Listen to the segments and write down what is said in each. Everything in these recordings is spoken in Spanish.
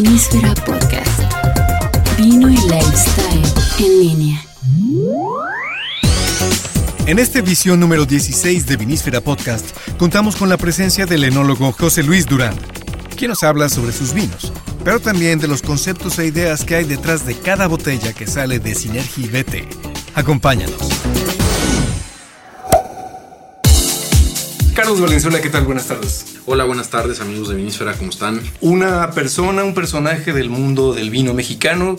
Vinísfera Podcast. Vino y lifestyle en línea. En esta edición número 16 de Vinísfera Podcast, contamos con la presencia del enólogo José Luis Durán, quien nos habla sobre sus vinos, pero también de los conceptos e ideas que hay detrás de cada botella que sale de Sinergi BT. Acompáñanos. Carlos Valenzuela, ¿qué tal? Buenas tardes. Hola, buenas tardes amigos de Vinísfera, ¿cómo están? Una persona, un personaje del mundo del vino mexicano,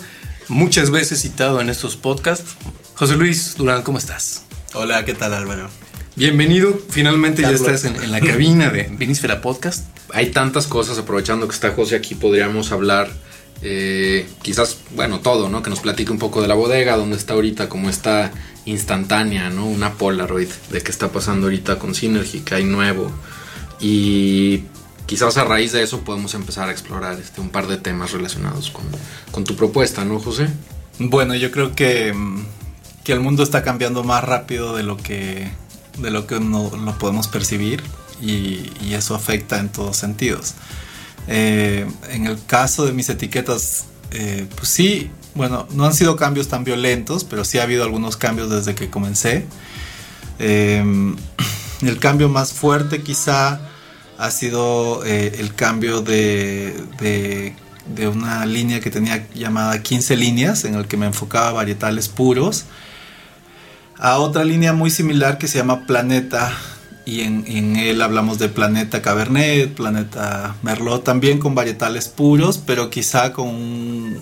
muchas veces citado en estos podcasts. José Luis Durán, ¿cómo estás? Hola, ¿qué tal Álvaro? Bienvenido, finalmente ya estás en, en la cabina de Vinísfera Podcast. Hay tantas cosas, aprovechando que está José aquí, podríamos hablar eh, quizás, bueno, todo, ¿no? Que nos platique un poco de la bodega, dónde está ahorita, cómo está instantánea, ¿no? Una Polaroid de qué está pasando ahorita con Synergy, que hay nuevo. Y quizás a raíz de eso podemos empezar a explorar este, un par de temas relacionados con, con tu propuesta, ¿no, José? Bueno, yo creo que, mm, que el mundo está cambiando más rápido de lo que, de lo que no lo podemos percibir y, y eso afecta en todos sentidos. Eh, en el caso de mis etiquetas, eh, pues sí, bueno, no han sido cambios tan violentos, pero sí ha habido algunos cambios desde que comencé. Eh, el cambio más fuerte quizá ha sido el cambio de, una línea que tenía llamada 15 líneas, en el que me enfocaba varietales puros, a otra línea muy similar que se llama Planeta, y en, en, él hablamos de Planeta Cabernet, Planeta Merlot, también con varietales puros, pero quizá con un,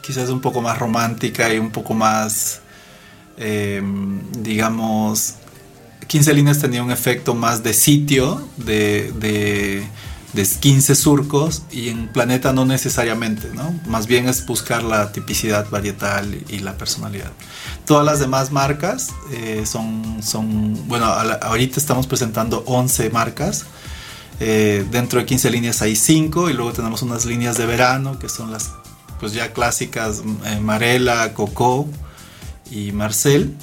quizás un poco más romántica y un poco más, eh, digamos, 15 líneas tenía un efecto más de sitio, de, de, de 15 surcos, y en Planeta no necesariamente, ¿no? Más bien es buscar la tipicidad varietal y, la personalidad. Todas las demás marcas eh, son, son, bueno, ahorita estamos presentando 11 marcas. Eh, dentro de 15 líneas hay 5 y luego tenemos unas líneas de verano que son las pues ya clásicas eh, Marela, Coco y Marcel.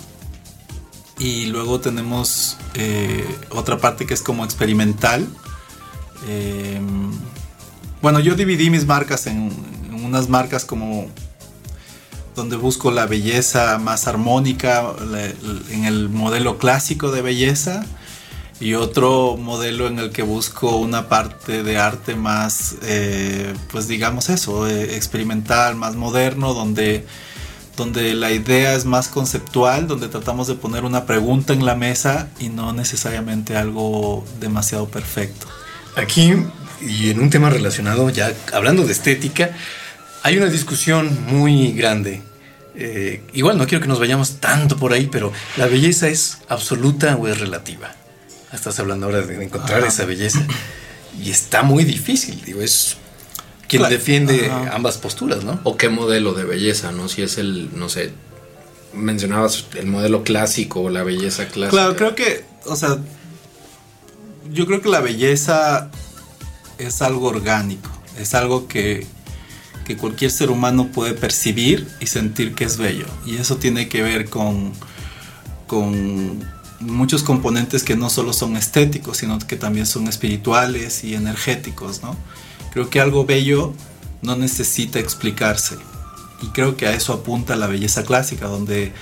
Y luego tenemos eh, otra parte que es como experimental. Eh, bueno, yo dividí mis marcas en, en, unas marcas como donde busco la belleza más armónica en el modelo clásico de belleza y otro modelo en el que busco una parte de arte más, eh, pues digamos eso, eh, experimental, más moderno, donde, donde la idea es más conceptual, donde tratamos de poner una pregunta en la mesa y no necesariamente algo demasiado perfecto. Aquí, y en un tema relacionado, ya hablando de estética, hay una discusión muy grande. Eh, igual no quiero que nos vayamos tanto por ahí, pero ¿la belleza es absoluta o es relativa? Estás hablando ahora de encontrar Ajá. esa belleza. Y está muy difícil, digo, es quien claro. defiende Ajá. ambas posturas, ¿no? O qué modelo de belleza, ¿no? Si es el, no sé, mencionabas el modelo clásico o la belleza clásica. Claro, creo que, o sea, yo creo que la belleza es algo orgánico, es algo que, que cualquier ser humano puede percibir y sentir que es bello. Y eso tiene que ver con, con muchos componentes que no solo son estéticos, sino que también son espirituales y energéticos, ¿no? Creo que algo bello no necesita explicarse. Y creo que a eso apunta la belleza clásica, donde,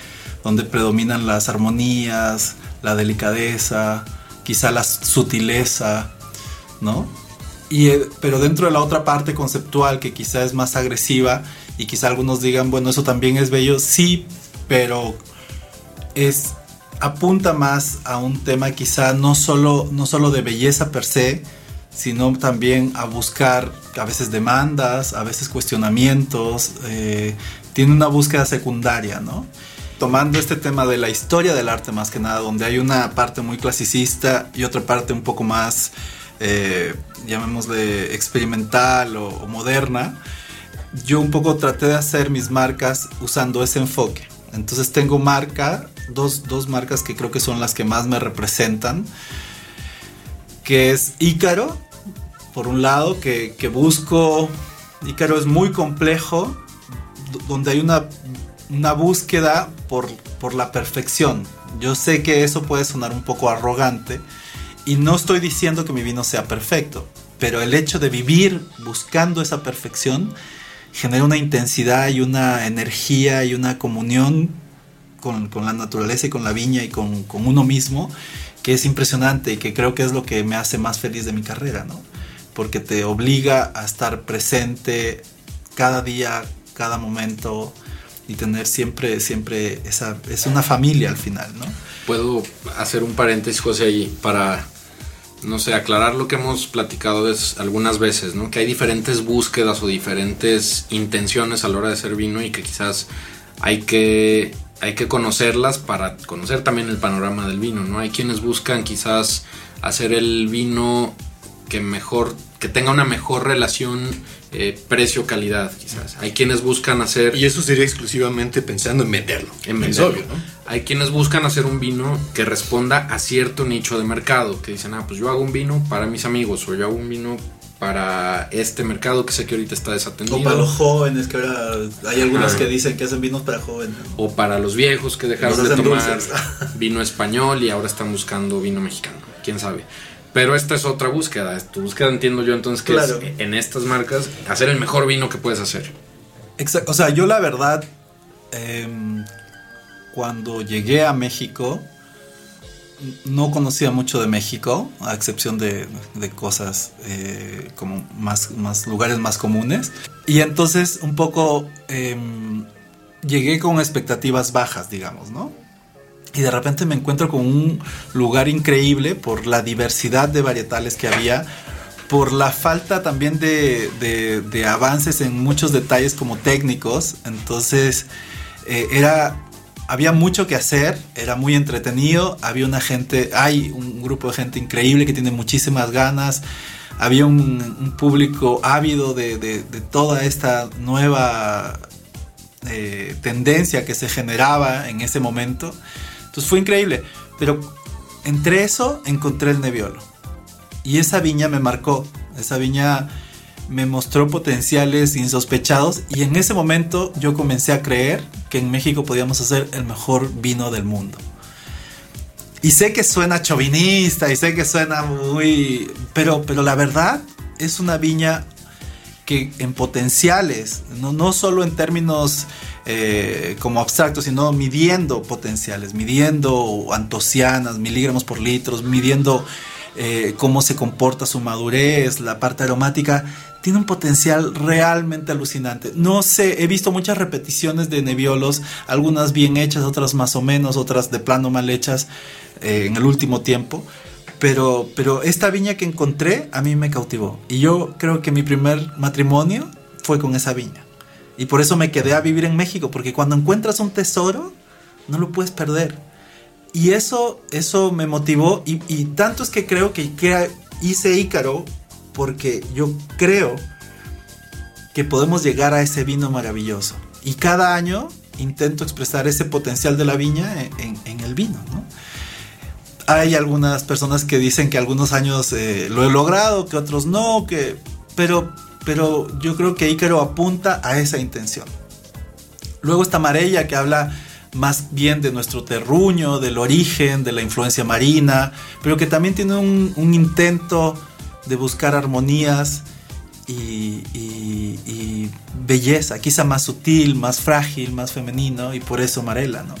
donde predominan las armonías, la delicadeza, quizá la sutileza, ¿no? Y, eh, pero dentro de la otra parte conceptual, que quizá es más agresiva, y quizá algunos digan, bueno, eso también es bello, sí, pero es apunta más a un tema quizá no solo, no solo de belleza per se, sino también a buscar a veces demandas, a veces cuestionamientos, eh, tiene una búsqueda secundaria, ¿no? Tomando este tema de la historia del arte más que nada, donde hay una parte muy clasicista y otra parte un poco más, eh, llamémosle experimental o, moderna, yo un poco traté de hacer mis marcas usando ese enfoque. Entonces tengo marca, dos, dos, marcas que creo que son las que más me representan, que es Ícaro, por un lado, que, que busco, Ícaro es muy complejo, donde hay una, una búsqueda por, por la perfección. Yo sé que eso puede sonar un poco arrogante y no estoy diciendo que mi vino sea perfecto, pero el hecho de vivir buscando esa perfección genera una intensidad y una energía y una comunión con, con la naturaleza y con la viña y con, con, uno mismo que es impresionante y que creo que es lo que me hace más feliz de mi carrera, ¿no? Porque te obliga a estar presente cada día, cada momento y tener siempre, siempre esa, es una familia al final, ¿no? Puedo hacer un paréntesis, José, ahí para no sé, aclarar lo que hemos platicado es algunas veces, ¿no? Que hay diferentes búsquedas o diferentes intenciones a la hora de hacer vino y que quizás hay que hay que conocerlas para conocer también el panorama del vino, ¿no? Hay quienes buscan quizás hacer el vino que mejor que tenga una mejor relación eh, precio-calidad, quizás. Hay quienes buscan hacer... Y eso sería exclusivamente pensando en venderlo. En venderlo. ¿no? Hay quienes buscan hacer un vino que responda a cierto nicho de mercado, que dicen, ah, pues yo hago un vino para mis amigos, o yo hago un vino para este mercado que sé que ahorita está desatendido. O para los jóvenes, que ahora hay algunos que dicen que hacen vinos para jóvenes. O para los viejos que dejaron de tomar vino español y ahora están buscando vino mexicano. ¿Quién sabe? Pero esta es otra búsqueda. Tu búsqueda entiendo yo entonces que es en estas marcas hacer el mejor vino que puedes hacer. Exacto. O sea, yo la verdad, em, cuando llegué a México, no conocía mucho de México, a excepción de, cosas eh, como más, más lugares más comunes. Y entonces un poco em, llegué con expectativas bajas, digamos, ¿no? Y de repente me encuentro con un lugar increíble por la diversidad de varietales que había, por la falta también de, de, avances en muchos detalles como técnicos, entonces eh, era... Había mucho que hacer, era muy entretenido, había una gente, hay un grupo de gente increíble que tiene muchísimas ganas, había un, público ávido de, de, toda esta nueva eh, tendencia que se generaba en ese momento. Entonces fue increíble. Pero entre eso encontré el Nebbiolo. Y esa viña me marcó. Esa viña me mostró potenciales insospechados. Y en ese momento yo comencé a creer que en México podíamos hacer el mejor vino del mundo. Y sé que suena chauvinista y sé que suena muy... Pero, pero la verdad es una viña que en potenciales, no, no solo en términos eh, como abstracto, sino midiendo potenciales, midiendo antocianas, miligramos por litros, midiendo eh, cómo se comporta su madurez, la parte aromática, tiene un potencial realmente alucinante. No sé, he visto muchas repeticiones de Nebiolos, algunas bien hechas, otras más o menos, otras de plano mal hechas eh, en el último tiempo. Pero, pero esta viña que encontré a mí me cautivó. Y yo creo que mi primer matrimonio fue con esa viña. Y por eso me quedé a vivir en México, porque cuando encuentras un tesoro, no lo puedes perder. Y eso, eso me motivó, y, tanto es que creo que, que hice Ícaro, porque yo creo que podemos llegar a ese vino maravilloso. Y cada año intento expresar ese potencial de la viña en, el vino, Hay algunas personas que dicen que algunos años eh, lo he logrado, que otros no, que... Pero pero yo creo que Ícaro apunta a esa intención. Luego está Marella que habla más bien de nuestro terruño, del origen, de la influencia marina, pero que también tiene un, intento de buscar armonías y, belleza, quizá más sutil, más frágil, más femenino, y por eso Marella, ¿no?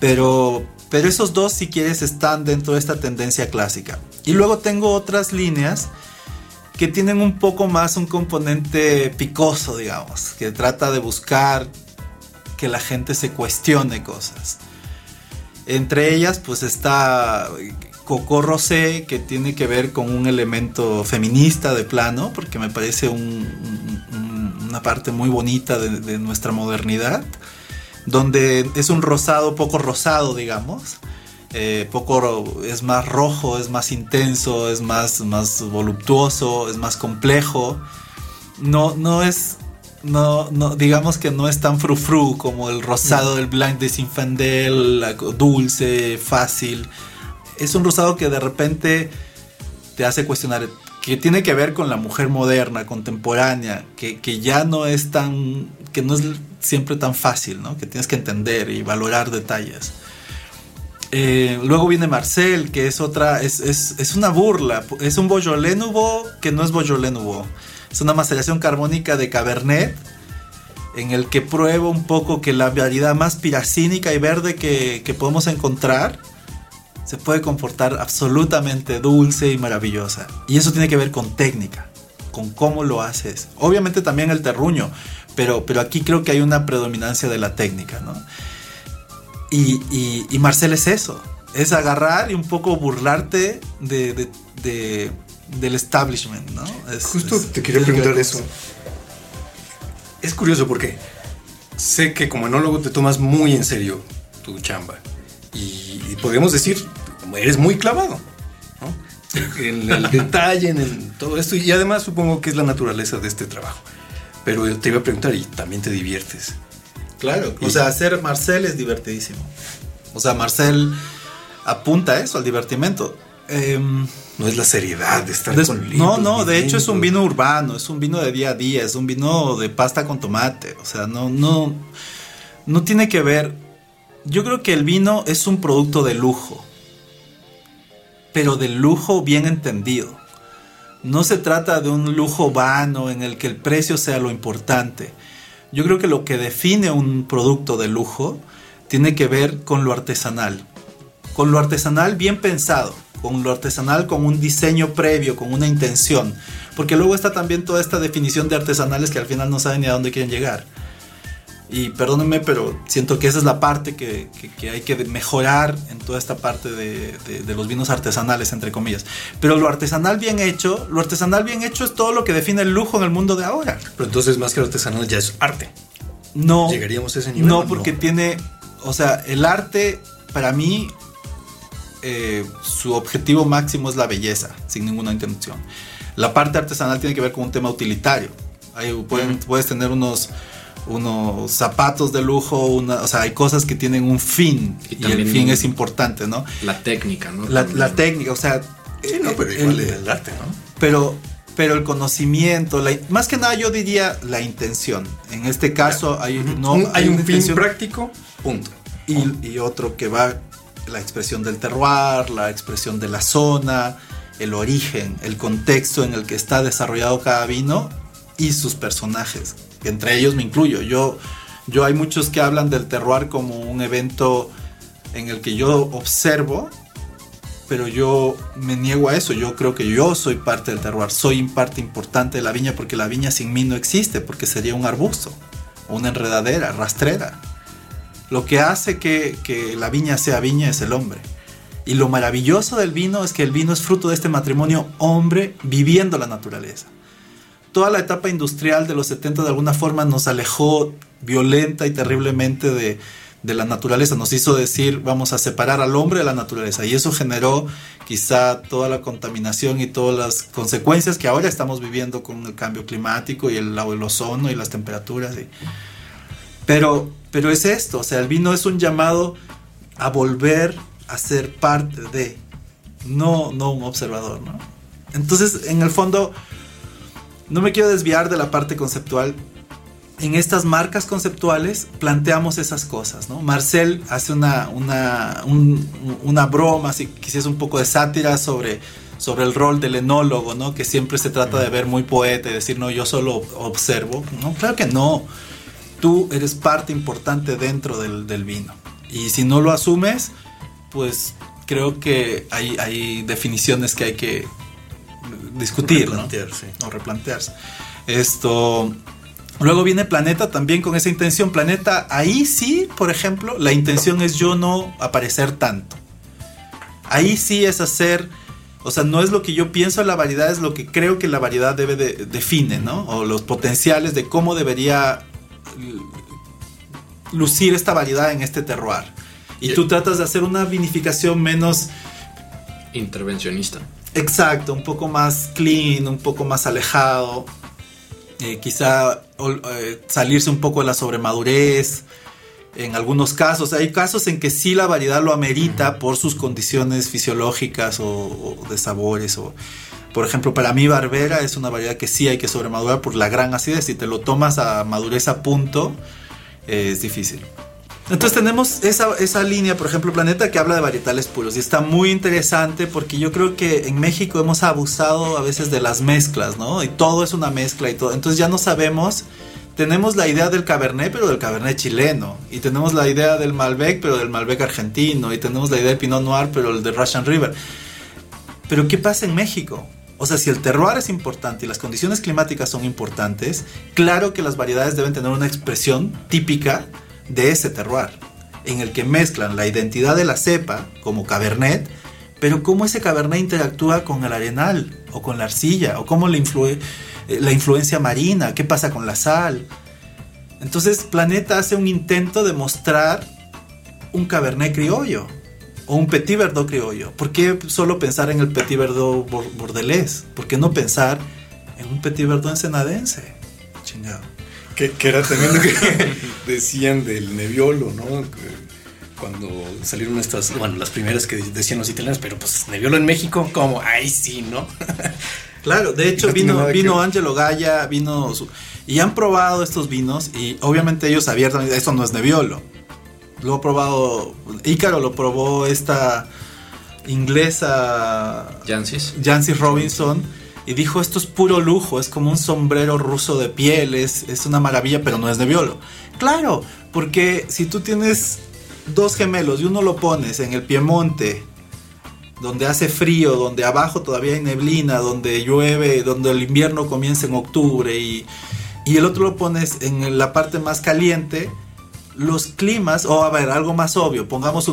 Pero, pero esos dos, si quieres, están dentro de esta tendencia clásica. Y luego tengo otras líneas que tienen un poco más un componente picoso, digamos, que trata de buscar que la gente se cuestione cosas. Entre ellas, pues está Coco Rosé, que tiene que ver con un elemento feminista de plano, porque me parece una parte muy bonita de, de nuestra modernidad, donde es un rosado poco rosado, digamos, eh, poco es más rojo, es más intenso, es más, más voluptuoso, es más complejo. No, no es, no, no, digamos que no es tan frufru como el rosado del Blanc de Sinfandel, dulce, fácil. Es un rosado que de repente te hace cuestionar, que tiene que ver con la mujer moderna, contemporánea, que, que ya no es tan, que no es siempre tan fácil, ¿no? Que tienes que entender y valorar detalles. Eh, luego viene Marcel, que es otra, es, es, es una burla, es un Beaujolais Nouveau que no es Beaujolais Nouveau. Es una maceración carbónica de Cabernet en el que pruebo un poco que la variedad más piracínica y verde que, que podemos encontrar se puede comportar absolutamente dulce y maravillosa. Y eso tiene que ver con técnica, con cómo lo haces. Obviamente también el terruño, pero, pero aquí creo que hay una predominancia de la técnica, ¿no? Y, y, y Marcel es eso, es agarrar y un poco burlarte de, de, de del establishment, ¿no? Es, Justo es, te quería que preguntar eso. Es curioso porque sé que como enólogo te tomas muy en serio tu chamba. Y, y podemos decir, eres muy clavado. ¿no? En el detalle, en el- todo esto. Y además supongo que es la naturaleza de este trabajo. Pero te iba a preguntar, ¿y también te diviertes? Claro, Y- o sea, hacer Marcel es divertidísimo. O sea, Marcel apunta a eso, al divertimento. Em, No es la seriedad de estar des- con no, libros, no, de hecho es un vino urbano, es un vino de día a día, es un vino de pasta con tomate. O sea, no, no, no tiene que ver. Yo creo que el vino es un producto de lujo, pero de lujo bien entendido. No se trata de un lujo vano en el que el precio sea lo importante. Yo creo que lo que define un producto de lujo tiene que ver con lo artesanal. Con lo artesanal bien pensado, con lo artesanal con un diseño previo, con una intención. Porque luego está también toda esta definición de artesanales que al final no saben ni a dónde quieren llegar. Y perdónenme, pero siento que esa es la parte que, que- que hay que mejorar en toda esta parte de, de- de los vinos artesanales, entre comillas. Pero lo artesanal bien hecho, lo artesanal bien hecho es todo lo que define el lujo en el mundo de ahora. Pero entonces más que artesanal ya es arte. No. ¿Llegaríamos a ese nivel? No, porque tiene, o sea, el arte para mí eh, su objetivo máximo es la belleza, sin ninguna intención. La parte artesanal tiene que ver con un tema utilitario. Ahí pueden- puedes tener unos unos zapatos de lujo, una, o sea, hay cosas que tienen un fin Y y, el fin es importante, ¿no? La técnica, ¿no? La, técnica, o sea, Sí, no, pero el- igual el- el arte, ¿no? pero pero el conocimiento, la- más que nada yo diría la intención. En este caso hay, no, Un- hay un una fin práctico, punto. y, y otro que va la expresión del terroir, la expresión de la zona, el origen, el contexto en el que está desarrollado cada vino y sus personajes. Entre ellos me incluyo. Yo, yo hay muchos que hablan del terroir como un evento en el que yo observo, pero yo me niego a eso. Yo creo que yo soy parte del terroir, soy parte importante de la viña porque la viña sin mí no existe, porque sería un arbusto, una enredadera, rastrera. Lo que hace que, que la viña sea viña es el hombre. Y lo maravilloso del vino es que el vino es fruto de este matrimonio hombre viviendo la naturaleza. Toda la etapa industrial de los 70 de alguna forma nos alejó violenta y terriblemente de, de la naturaleza. Nos hizo decir vamos a separar al hombre de la naturaleza. Y eso generó quizá toda la contaminación y todas las consecuencias que ahora estamos viviendo con el cambio climático y el, el ozono y las temperaturas. y- pero, pero es esto, o sea, el vino es un llamado a volver a ser parte de, no, no un observador, ¿no? Entonces, en el fondo, no me quiero desviar de la parte conceptual. En estas marcas conceptuales planteamos esas cosas, ¿no? Marcel hace una, una, un- una broma, si quisiese un poco de sátira sobre, sobre el rol del enólogo, ¿no? Que siempre se trata de ver muy poeta y decir, no, yo solo observo. No, claro que no tú eres parte importante dentro del, del vino. Y si no lo asumes, pues creo que hay, hay definiciones que hay que discutir, ¿no? Replantearse. O replantearse. Esto. Luego viene Planeta también con esa intención. Planeta, ahí sí, por ejemplo, la intención es yo no aparecer tanto. Ahí sí es hacer. O sea, no es lo que yo pienso la variedad, es lo que creo que la variedad debe de, define, ¿no? O los potenciales de cómo debería lucir esta variedad en este terroir. Y tú tratas de hacer una vinificación menos Intervencionista. Exacto, un poco más clean, un poco más alejado. Eh, quizá eh, salirse un poco de la sobremadurez. En algunos casos, hay casos en que sí la variedad lo amerita por sus condiciones fisiológicas o, o de sabores. O, por ejemplo, para mí Barbera es una variedad que sí hay que sobremadurar por la gran acidez. Si te lo tomas a madurez a punto, eh, es difícil. Entonces tenemos esa, esa línea, por ejemplo, Planeta, que habla de varietales puros. Y está muy interesante porque yo creo que en México hemos abusado a veces de las mezclas, ¿no? Y todo es una mezcla y todo. Entonces ya no sabemos. Tenemos la idea del Cabernet, pero del Cabernet chileno. Y tenemos la idea del Malbec, pero del Malbec argentino. Y tenemos la idea del Pinot Noir, pero el de Russian River. Pero ¿qué pasa en México? O sea, si el terroir es importante y las condiciones climáticas son importantes, claro que las variedades deben tener una expresión típica de ese terroir, en el que mezclan la identidad de la cepa, como Cabernet, pero cómo ese Cabernet interactúa con el arenal o con la arcilla, o cómo le influye eh, la influencia marina, qué pasa con la sal. Entonces Planeta hace un intento de mostrar un Cabernet criollo o un Petit Verdot criollo. ¿Por qué solo pensar en el Petit Verdot bordelés? ¿Por qué no pensar en un Petit Verdot ensenadense? Chingado. Que, era también lo que decían del Nebbiolo, ¿no? Cuando salieron estas, bueno, las primeras que decían los italianos, pero pues Nebbiolo en México, como, ay, sí, ¿no? claro, de hecho vino, vino Angelo Gaya, vino... y han probado estos vinos y obviamente ellos abiertamente, esto no es Nebbiolo. Lo ha probado, Ícaro lo probó esta inglesa... Jancis. Jancis Robinson y dijo, esto es puro lujo, es como un sombrero ruso de piel, es, una maravilla, pero no es de violo. Claro, porque si tú tienes dos gemelos y uno lo pones en el Piemonte, donde hace frío, donde abajo todavía hay neblina, donde llueve, donde el invierno comienza en octubre y, y el otro lo pones en la parte más caliente, los climas, o a ver, algo más obvio, pongamos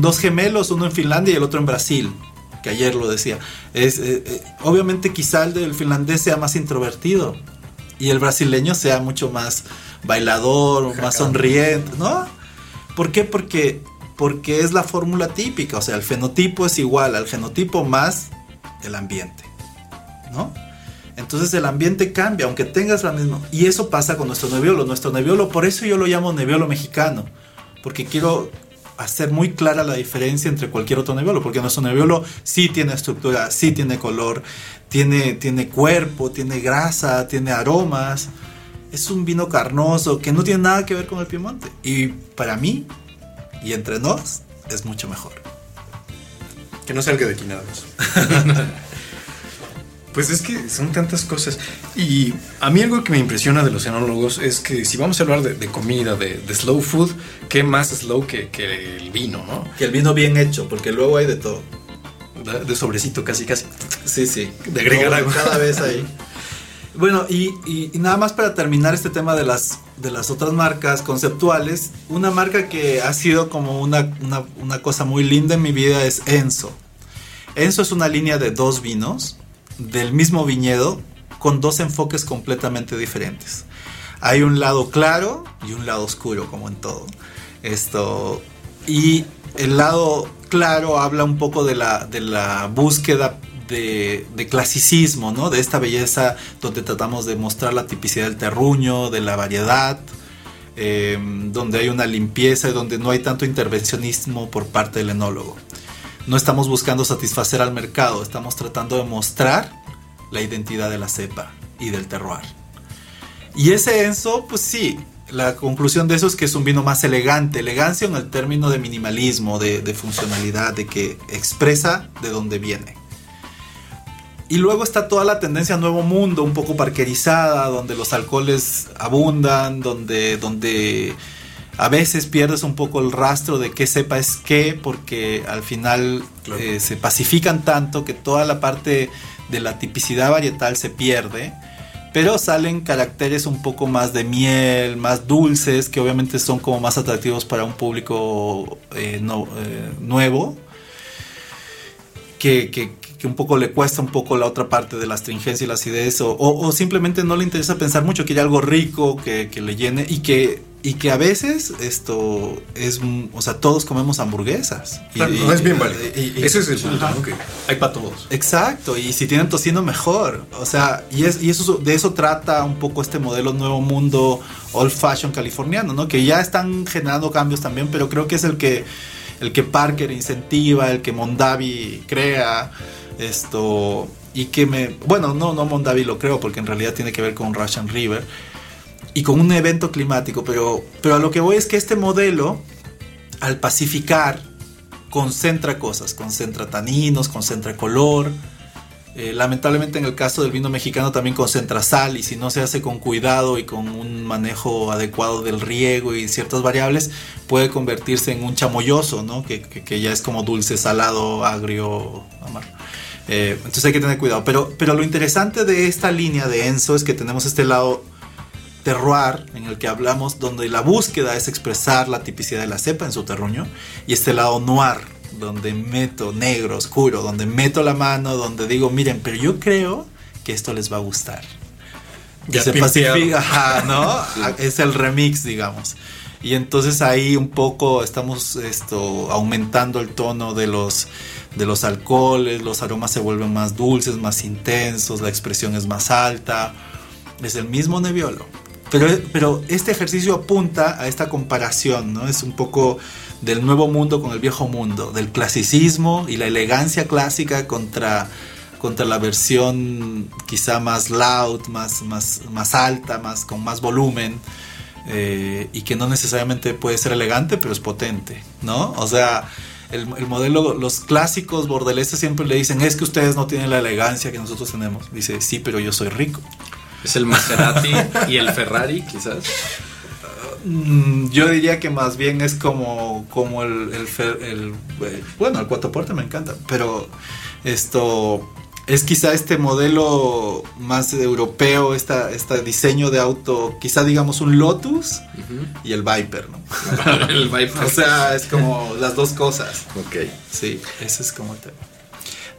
dos gemelos, uno en Finlandia y el otro en Brasil que ayer lo decía. Es, eh, eh, obviamente quizá el del finlandés sea más introvertido y el brasileño sea mucho más bailador, más sonriente, ¿no? ¿Por qué? Porque, porque es la fórmula típica, o sea, el fenotipo es igual al genotipo más el ambiente, ¿no? Entonces el ambiente cambia, aunque tengas la misma... Y eso pasa con nuestro neviolo. Nuestro neviolo, por eso yo lo llamo neviolo mexicano. Porque quiero hacer muy clara la diferencia entre cualquier otro Nebbiolo, porque nuestro Nebbiolo sí tiene estructura, sí tiene color, tiene, tiene cuerpo, tiene grasa, tiene aromas. Es un vino carnoso que no tiene nada que ver con el Piemonte. Y para mí, y entre nos, es mucho mejor. Que no salga de aquí nada más. Pues es que son tantas cosas. Y a mí algo que me impresiona de los enólogos es que si vamos a hablar de, comida, de, slow food, ¿qué más slow que, que, el vino, no? Que el vino bien hecho, porque luego hay de todo. De, sobrecito casi, casi. Sí, sí. De agregar algo. Cada vez ahí. Bueno, y, nada más para terminar este tema de las, de las otras marcas conceptuales, una marca que ha sido como una, una, una cosa muy linda en mi vida es Enzo. Enzo es una línea de dos vinos del mismo viñedo con dos enfoques completamente diferentes. Hay un lado claro y un lado oscuro, como en todo. Esto. Y el lado claro habla un poco de la, de la búsqueda de, clasicismo, ¿no? De esta belleza donde tratamos de mostrar la tipicidad del terruño, de la variedad, eh, donde hay una limpieza y donde no hay tanto intervencionismo por parte del enólogo no estamos buscando satisfacer al mercado, estamos tratando de mostrar la identidad de la cepa y del terroir. Y ese Enzo, pues sí, la conclusión de eso es que es un vino más elegante, elegancia en el término de minimalismo, de, funcionalidad, de que expresa de dónde viene. Y luego está toda la tendencia nuevo mundo, un poco parquerizada, donde los alcoholes abundan, donde, donde a veces pierdes un poco el rastro de qué sepa es qué, porque al final eh, se pacifican tanto que toda la parte de la tipicidad varietal se pierde. Pero salen caracteres un poco más de miel, más dulces, que obviamente son como más atractivos para un público eh, eh, nuevo. Que, que, un poco le cuesta un poco la otra parte de la astringencia y la acidez, o, o, simplemente no le interesa pensar mucho, quiere algo rico que, que le llene y que y que a veces esto es, o sea, todos comemos hamburguesas. no es bien válido. Ese es el punto, ¿no? Que hay para todos. Exacto, y si tienen tocino mejor. O sea, y, es, y eso, de eso trata un poco este modelo nuevo mundo old fashion californiano, ¿no? Que ya están generando cambios también, pero creo que es el que, el que Parker incentiva, el que Mondavi crea, esto, y que me, bueno, no, no Mondavi lo creo, porque en realidad tiene que ver con Russian River y con un evento climático, pero, pero a lo que voy es que este modelo, al pacificar, concentra cosas, concentra taninos, concentra color. Eh, lamentablemente en el caso del vino mexicano también concentra sal y si no se hace con cuidado y con un manejo adecuado del riego y ciertas variables puede convertirse en un chamoyoso, ¿no? que, que, ya es como dulce, salado, agrio, amargo. Eh, entonces hay que tener cuidado. Pero, pero lo interesante de esta línea de Enzo es que tenemos este lado terroir en el que hablamos donde la búsqueda es expresar la tipicidad de la cepa en su terruño y este lado noir donde meto negro, oscuro, donde meto la mano, donde digo, miren, pero yo creo que esto les va a gustar. Ya se pacifica, ¿no? Es el remix, digamos. Y entonces ahí un poco estamos esto aumentando el tono de los de los alcoholes, los aromas se vuelven más dulces, más intensos, la expresión es más alta. Es el mismo Nebbiolo, pero, este ejercicio apunta a esta comparación, ¿no? Es un poco del nuevo mundo con el viejo mundo, del clasicismo y la elegancia clásica contra, contra la versión quizá más loud, más, más, más alta, más, con más volumen. Eh, y que no necesariamente puede ser elegante, pero es potente, ¿no? O sea, el, el, modelo, los clásicos bordeleses siempre le dicen, es que ustedes no tienen la elegancia que nosotros tenemos. Dice, sí, pero yo soy rico. ¿Es el Maserati y el Ferrari, quizás? Mm, yo diría que más bien es como, como el, el, Bueno, el cuatro me encanta, pero esto es quizá este modelo más europeo, esta, este diseño de auto, quizá digamos un Lotus y el Viper, ¿no? el Viper. o sea, es como las dos cosas. Ok. Sí, ese es como el tema.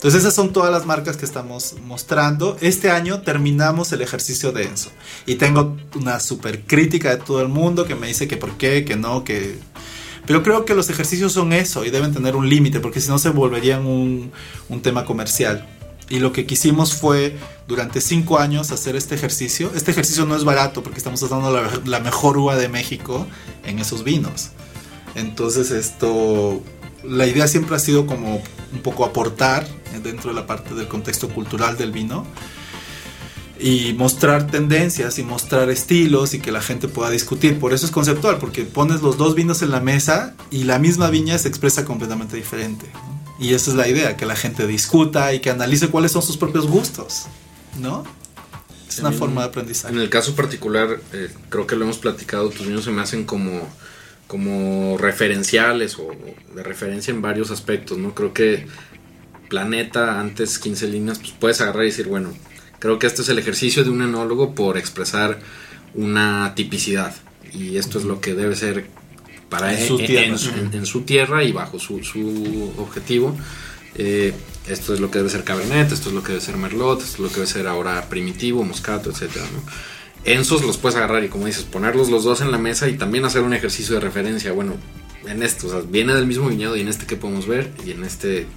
Entonces esas son todas las marcas que estamos mostrando. Este año terminamos el ejercicio de Enzo. Y tengo una super crítica de todo el mundo que me dice que por qué, que no, que... Pero creo que los ejercicios son eso y deben tener un límite porque si no se volverían un, un tema comercial. Y lo que quisimos fue durante cinco años hacer este ejercicio. Este ejercicio no es barato porque estamos usando la, la, mejor uva de México en esos vinos. Entonces esto, la idea siempre ha sido como un poco aportar dentro de la parte del contexto cultural del vino y mostrar tendencias y mostrar estilos y que la gente pueda discutir. Por eso es conceptual, porque pones los dos vinos en la mesa y la misma viña se expresa completamente diferente. Y esa es la idea, que la gente discuta y que analice cuáles son sus propios gustos, ¿no? Es una forma de aprendizaje. En el caso particular, eh, creo que lo hemos platicado, tus vinos se me hacen como, como referenciales o de referencia en varios aspectos, ¿no? Creo que planeta antes 15 líneas, pues puedes agarrar y decir, bueno, creo que este es el ejercicio de un enólogo por expresar una tipicidad. Y esto es lo que debe ser para en, su, tierra. En, su tierra y bajo su, su objetivo. Eh, esto es lo que debe ser Cabernet, esto es lo que debe ser Merlot, esto es lo que debe ser ahora Primitivo, Moscato, etc. Ensos los puedes agarrar y como dices, ponerlos los dos en la mesa y también hacer un ejercicio de referencia. Bueno, en esto, o sea, viene del mismo viñedo y en este que podemos ver y en este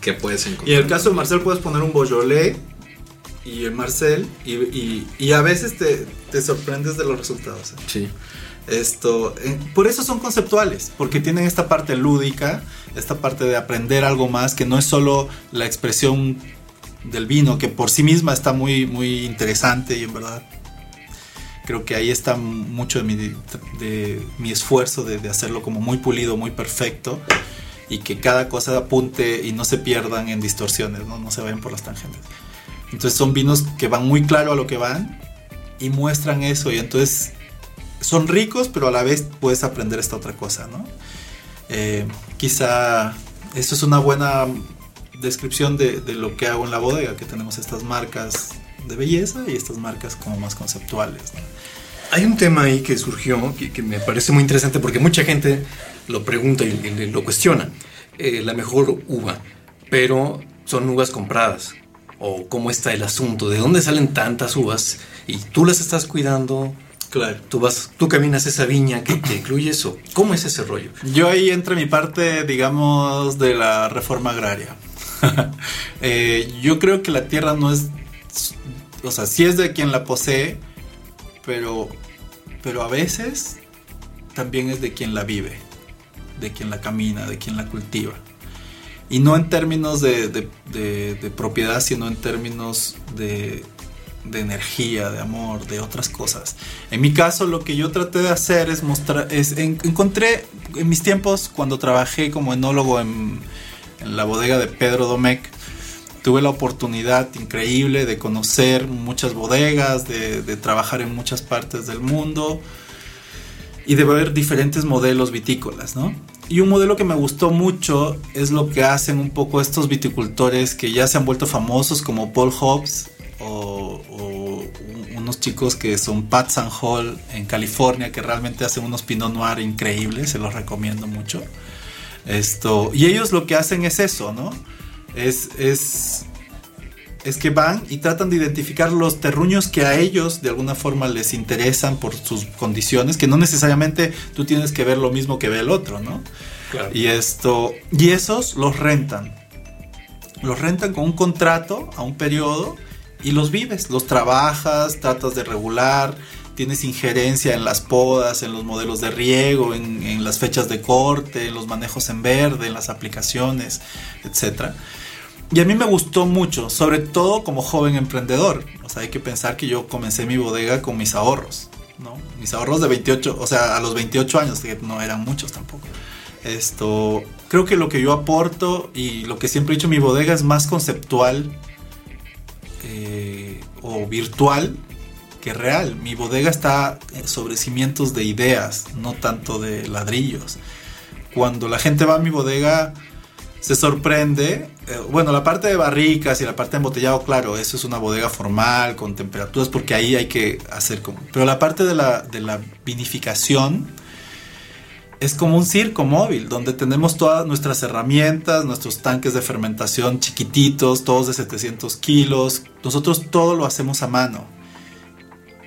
que puedes encontrar. Y en el caso de Marcel puedes poner un Beaujolais y el Marcel y, y, a veces te, te, sorprendes de los resultados. ¿eh? Sí. Esto, eh, por eso son conceptuales, porque tienen esta parte lúdica, esta parte de aprender algo más, que no es solo la expresión del vino, que por sí misma está muy, muy interesante y en verdad creo que ahí está mucho de mi, de, mi esfuerzo de, hacerlo como muy pulido, muy perfecto y que cada cosa apunte y no se pierdan en distorsiones, no, no se vayan por las tangentes. Entonces son vinos que van muy claro a lo que van y muestran eso y entonces son ricos pero a la vez puedes aprender esta otra cosa, ¿no? Eh, quizá esto es una buena descripción de, de, lo que hago en la bodega, que tenemos estas marcas de belleza y estas marcas como más conceptuales. Hay un tema ahí que surgió que, me parece muy interesante porque mucha gente lo pregunta y, lo cuestiona. Eh, la mejor uva, pero son uvas compradas. ¿O cómo está el asunto? ¿De dónde salen tantas uvas? Y tú las estás cuidando. Claro. Tú vas, tú caminas esa viña que te incluye eso. ¿Cómo es ese rollo? Yo ahí entra mi parte, digamos, de la reforma agraria. Eh, yo creo que la tierra no es o sea, sí es de quien la posee, pero, pero a veces también es de quien la vive, de quien la camina, de quien la cultiva. Y no en términos de, propiedad, sino en términos de, de energía, de amor, de otras cosas. En mi caso, lo que yo traté de hacer es mostrar, es, encontré en mis tiempos cuando trabajé como enólogo en, en la bodega de Pedro Domecq, tuve la oportunidad increíble de conocer muchas bodegas, de, trabajar en muchas partes del mundo y de ver diferentes modelos vitícolas, ¿no? Y un modelo que me gustó mucho es lo que hacen un poco estos viticultores que ya se han vuelto famosos como Paul Hobbs o, o unos chicos que son Pat San Hall en California que realmente hacen unos Pinot Noir increíbles, se los recomiendo mucho. Esto, y ellos lo que hacen es eso, ¿no? Es, es, es que van y tratan de identificar los terruños que a ellos de alguna forma les interesan por sus condiciones, que no necesariamente tú tienes que ver lo mismo que ve el otro, ¿no? Claro. Y esto, y esos los rentan. Los rentan con un contrato a un periodo y los vives, los trabajas, tratas de regular, tienes injerencia en las podas, en los modelos de riego, en, en las fechas de corte, en los manejos en verde, en las aplicaciones, etcétera. Y a mí me gustó mucho, sobre todo como joven emprendedor. O sea, hay que pensar que yo comencé mi bodega con mis ahorros, ¿no? Mis ahorros de 28, o sea, a los 28 años, que no eran muchos tampoco. Esto, creo que lo que yo aporto y lo que siempre he dicho, mi bodega es más conceptual eh, o virtual que real. Mi bodega está sobre cimientos de ideas, no tanto de ladrillos. Cuando la gente va a mi bodega se sorprende. Eh, bueno, la parte de barricas y la parte de embotellado, claro, eso es una bodega formal, con temperaturas, porque ahí hay que hacer como... Pero la parte de la, de la vinificación es como un circo móvil, donde tenemos todas nuestras herramientas, nuestros tanques de fermentación chiquititos, todos de 700 kilos. Nosotros todo lo hacemos a mano.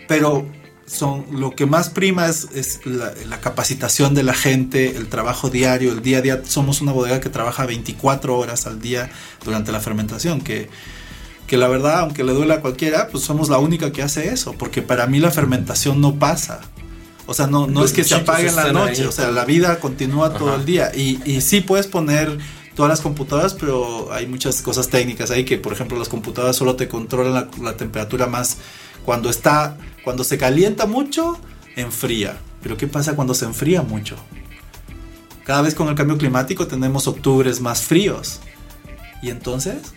Pero son lo que más prima es, es la, la, capacitación de la gente, el trabajo diario, el día a día. Somos una bodega que trabaja 24 horas al día durante la fermentación, que, que la verdad, aunque le duele a cualquiera, pues somos la única que hace eso, porque para mí la fermentación no pasa. O sea, no, no es que se apague en la noche, ahí, o sea, la vida continúa Ajá. todo el día. Y, y sí puedes poner todas las computadoras, pero hay muchas cosas técnicas ahí que, por ejemplo, las computadoras solo te controlan la, la temperatura más cuando está cuando se calienta mucho, enfría. Pero ¿qué pasa cuando se enfría mucho? Cada vez con el cambio climático tenemos octubres más fríos. Y entonces,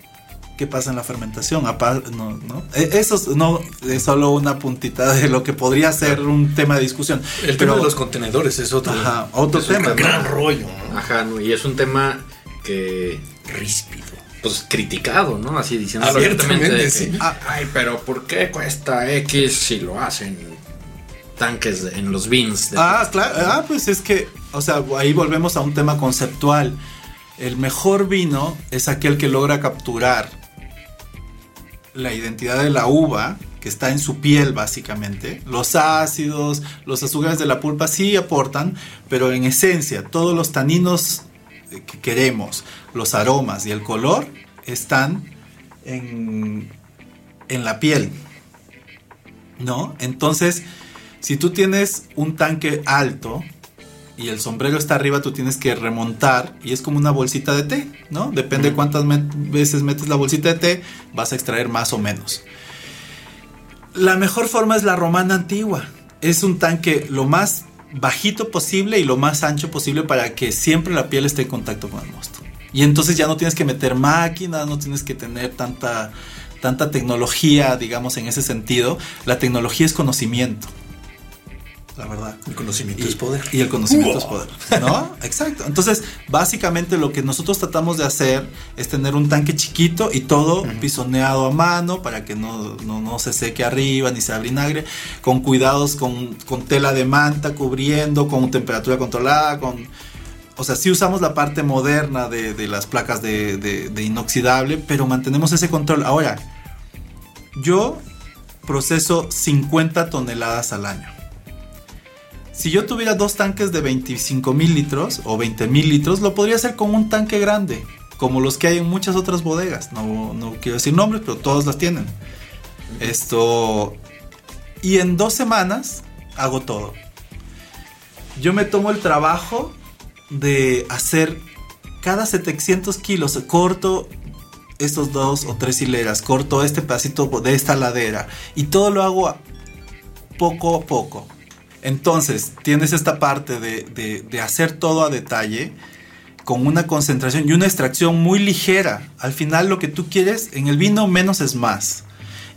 ¿qué pasa en la fermentación? No, no. Eso no es solo una puntita de lo que podría ser un tema de discusión. El Pero, tema de los contenedores es otro, ajá, otro es tema. Un gran rollo. Ajá, no, y es un tema que ríspido pues criticado, ¿no? Así diciendo abiertamente de que, sí. ay, pero ¿por qué cuesta X si lo hacen tanques en los bins? ah, claro, ah, pues es que, o sea, ahí volvemos a un tema conceptual. El mejor vino es aquel que logra capturar la identidad de la uva que está en su piel básicamente. Los ácidos, los azúcares de la pulpa sí aportan, pero en esencia todos los taninos que queremos, los aromas y el color están en, en la piel. ¿No? Entonces, si tú tienes un tanque alto y el sombrero está arriba, tú tienes que remontar y es como una bolsita de té, ¿no? Depende de cuántas met veces metes la bolsita de té, vas a extraer más o menos. La mejor forma es la romana antigua. Es un tanque lo más bajito posible y lo más ancho posible para que siempre la piel esté en contacto con el mosto. Y entonces ya no tienes que meter máquinas, no tienes que tener tanta, tanta tecnología, digamos, en ese sentido. La tecnología es conocimiento. La verdad. El conocimiento y, es poder. Y el conocimiento es poder. ¿No? Exacto. Entonces, básicamente lo que nosotros tratamos de hacer es tener un tanque chiquito y todo uh -huh. pisoneado a mano para que no, no, no, se seque arriba ni sea vinagre, con cuidados, con, con tela de manta cubriendo, con temperatura controlada, con o sea, sí usamos la parte moderna de, de las placas de, de, de, inoxidable, pero mantenemos ese control. Ahora, yo proceso 50 toneladas al año. Si yo tuviera dos tanques de 25 mil litros o 20 mil litros, lo podría hacer con un tanque grande, como los que hay en muchas otras bodegas. No, no quiero decir nombres, pero todas las tienen. Esto. Y en dos semanas hago todo. Yo me tomo el trabajo de hacer cada 700 kilos corto estos dos o tres hileras, corto este pedacito de esta ladera y todo lo hago poco a poco. Entonces, tienes esta parte de, de hacer todo a detalle con una concentración y una extracción muy ligera. Al final lo que tú quieres en el vino menos es más.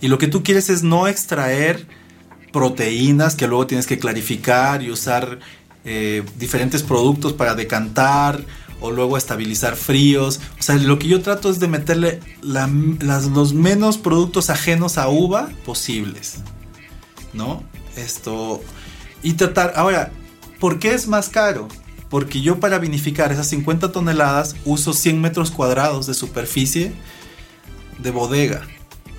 Y lo que tú quieres es no extraer proteínas que luego tienes que clarificar y usar eh, diferentes productos para decantar o luego estabilizar fríos. O sea, lo que yo trato es de meterle los menos productos ajenos a uva posibles. ¿No? Esto. Y tratar. Ahora, ¿por qué es más caro? Porque yo para vinificar esas 50 toneladas uso 100 metros cuadrados de superficie de bodega.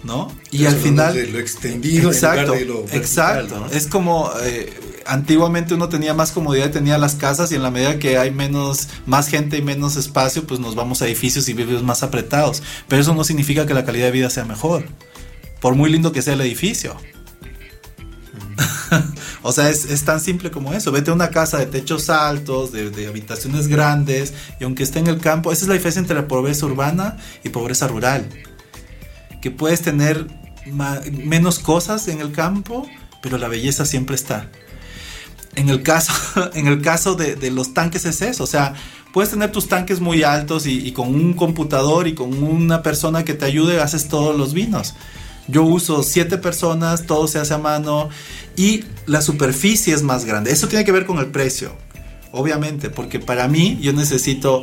¿no? Y al final... De lo extendido exacto, Exacto. Es como... Eh, antiguamente uno tenía más comodidad tenía las casas y en la medida que hay menos, más gente y menos espacio, pues nos vamos a edificios y vivimos más apretados. Pero eso no significa que la calidad de vida sea mejor. Por muy lindo que sea el edificio. o sea, es, tan simple como eso. Vete a una casa de techos altos, de, de, habitaciones grandes, y aunque esté en el campo, esa es la diferencia entre la pobreza urbana y pobreza rural que puedes tener menos cosas en el campo, pero la belleza siempre está. En el caso, en el caso de, los tanques es eso, o sea, puedes tener tus tanques muy altos y, con un computador y con una persona que te ayude haces todos los vinos. Yo uso siete personas, todo se hace a mano y la superficie es más grande. Eso tiene que ver con el precio, obviamente, porque para mí yo necesito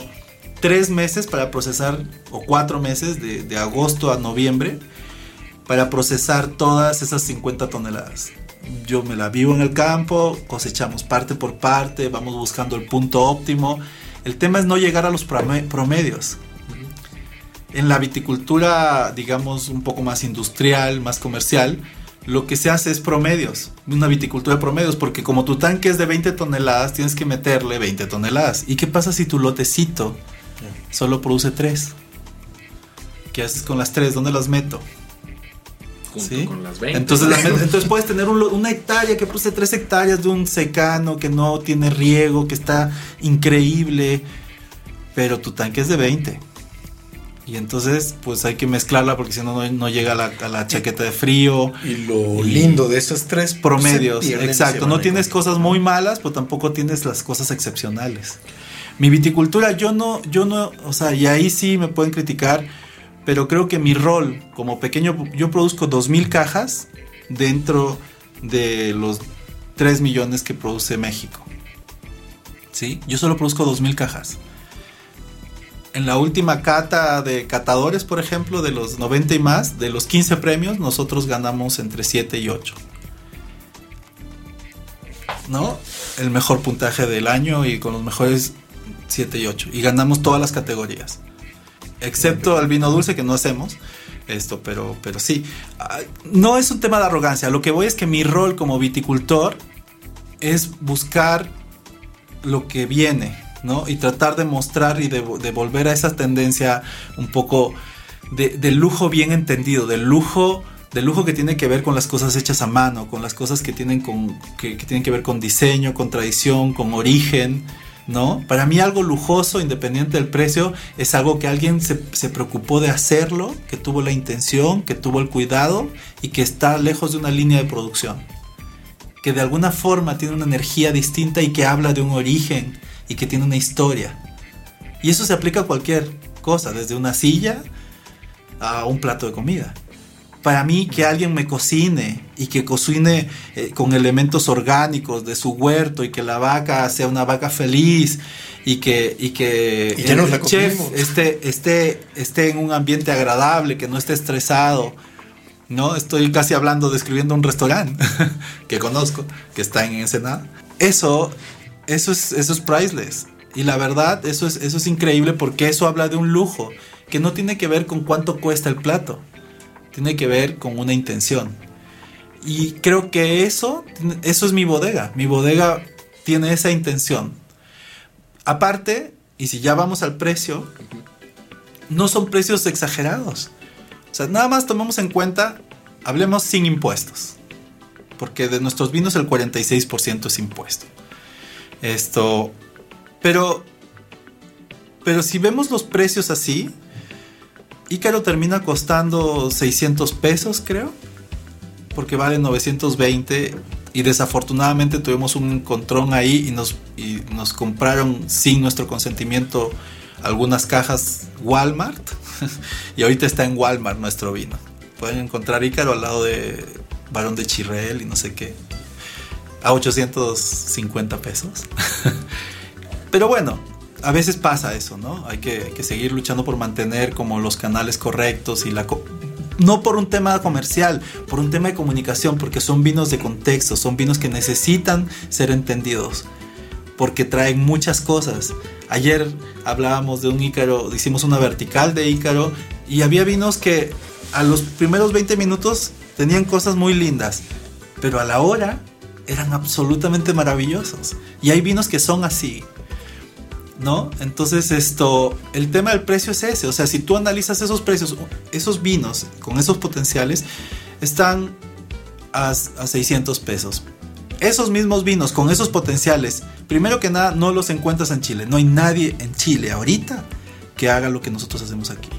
tres meses para procesar, o cuatro meses, de, agosto a noviembre, para procesar todas esas 50 toneladas. Yo me la vivo en el campo, cosechamos parte por parte, vamos buscando el punto óptimo. El tema es no llegar a los promedios. En la viticultura, digamos, un poco más industrial, más comercial, lo que se hace es promedios, una viticultura de promedios, porque como tu tanque es de 20 toneladas, tienes que meterle 20 toneladas. ¿Y qué pasa si tu lotecito solo produce tres. ¿Qué haces con las tres? ¿Dónde las meto? Con las 20. Entonces, entonces puedes tener una hectárea que produce tres hectáreas de un secano que no tiene riego, que está increíble, pero tu tanque es de 20. Y entonces, pues hay que mezclarla porque si no, no llega a la, chaqueta de frío. Y lo lindo de estos tres promedios. Exacto. No tienes cosas muy malas, pero tampoco tienes las cosas excepcionales. Mi viticultura, yo no, yo no, o sea, y ahí sí me pueden criticar, pero creo que mi rol como pequeño, yo produzco 2.000 cajas dentro de los 3 millones que produce México. ¿Sí? Yo solo produzco 2.000 cajas. En la última cata de catadores, por ejemplo, de los 90 y más, de los 15 premios, nosotros ganamos entre 7 y 8. ¿No? El mejor puntaje del año y con los mejores 7 y 8. Y ganamos todas las categorías. Excepto el vino dulce que no hacemos. Esto, pero, pero sí. Ah, no es un tema de arrogancia. Lo que voy es que mi rol como viticultor es buscar lo que viene, ¿no? Y tratar de mostrar y de, volver a esa tendencia un poco de, lujo bien entendido, del lujo del lujo que tiene que ver con las cosas hechas a mano, con las cosas que tienen, con, que tienen que ver con diseño, con tradición, con origen, ¿no? Para mí algo lujoso, independiente del precio, es algo que alguien se, preocupó de hacerlo, que tuvo la intención, que tuvo el cuidado y que está lejos de una línea de producción. Que de alguna forma tiene una energía distinta y que habla de un origen y que tiene una historia. Y eso se aplica a cualquier cosa, desde una silla a un plato de comida para mí que alguien me cocine y que cocine eh, con elementos orgánicos de su huerto y que la vaca sea una vaca feliz y que, y que el, chef esté, esté, esté en un ambiente agradable, que no esté estresado. ¿no? Estoy casi hablando, describiendo un restaurante que conozco, que está en Ensenada. Eso, eso es, eso es priceless. Y la verdad, eso es, eso es increíble porque eso habla de un lujo que no tiene que ver con cuánto cuesta el plato tiene que ver con una intención. Y creo que eso, eso es mi bodega. Mi bodega tiene esa intención. Aparte, y si ya vamos al precio, no son precios exagerados. O sea, nada más tomemos en cuenta, hablemos sin impuestos. Porque de nuestros vinos el 46% es impuesto. Esto, pero, pero si vemos los precios así, Ícaro termina costando 600 pesos, creo, porque vale 920 y desafortunadamente tuvimos un encontrón ahí y nos, y nos compraron sin nuestro consentimiento algunas cajas Walmart y ahorita está en Walmart nuestro vino. Pueden encontrar Ícaro al lado de Barón de Chirrel y no sé qué. A 850 pesos. Pero bueno, a veces pasa eso, ¿no? Hay que, seguir luchando por mantener como los canales correctos y la... no por un tema comercial, por un tema de comunicación, porque son vinos de contexto, son vinos que necesitan ser entendidos, porque traen muchas cosas. Ayer hablábamos de un Ícaro, hicimos una vertical de Ícaro y había vinos que a los primeros 20 minutos tenían cosas muy lindas, pero a la hora eran absolutamente maravillosos. Y hay vinos que son así, ¿no? Entonces esto, el tema del precio es ese, o sea, si tú analizas esos precios, esos vinos con esos potenciales, están a, a 600 pesos. Esos mismos vinos con esos potenciales, primero que nada, no los encuentras en Chile. No hay nadie en Chile ahorita que haga lo que nosotros hacemos aquí.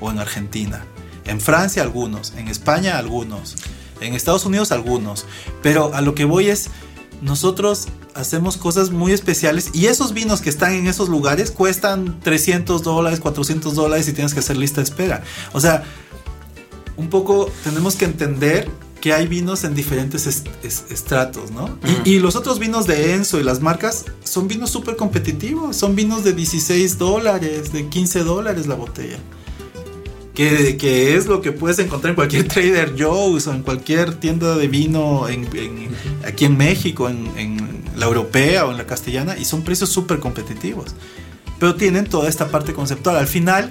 O en Argentina. En Francia algunos. En España algunos. En Estados Unidos algunos. Pero a lo que voy es, nosotros hacemos cosas muy especiales y esos vinos que están en esos lugares cuestan 300 dólares, 400 dólares y tienes que hacer lista de espera. O sea, un poco tenemos que entender que hay vinos en diferentes est est estratos, ¿no? Uh -huh. y, y, los otros vinos de Enzo y las marcas son vinos súper competitivos, son vinos de 16 dólares, de 15 dólares la botella. Que, que, es lo que puedes encontrar en cualquier Trader Joe's o en cualquier tienda de vino en, en, aquí en México, en, en, la europea o en la castellana, y son precios súper competitivos. Pero tienen toda esta parte conceptual. Al final,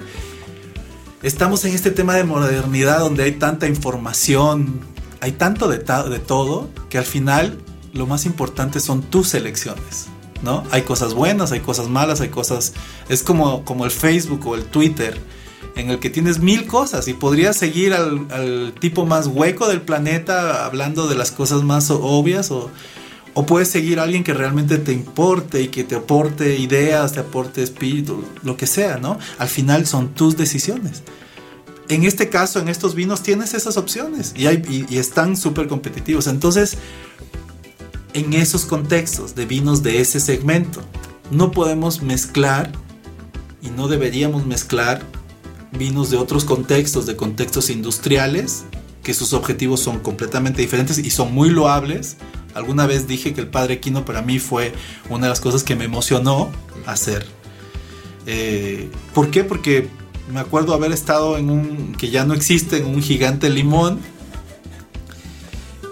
estamos en este tema de modernidad donde hay tanta información, hay tanto de, de, todo que al final lo más importante son tus elecciones, ¿no? Hay cosas buenas, hay cosas malas, hay cosas... Es como, como el Facebook o el Twitter, en el que tienes mil cosas y podrías seguir al, al tipo más hueco del planeta hablando de las cosas más obvias o, o puedes seguir a alguien que realmente te importe y que te aporte ideas, te aporte espíritu, lo que sea, ¿no? Al final son tus decisiones en este caso, en estos vinos, tienes esas opciones y, hay, y, y están súper competitivos. Entonces, en esos contextos de vinos de ese segmento, no podemos mezclar y no deberíamos mezclar vinos de otros contextos, de contextos industriales, que sus objetivos son completamente diferentes y son muy loables. Alguna vez dije que el Padre Quino para mí fue una de las cosas que me emocionó hacer. Eh, ¿Por qué? Porque me acuerdo haber estado en un que ya no existe, en un gigante limón.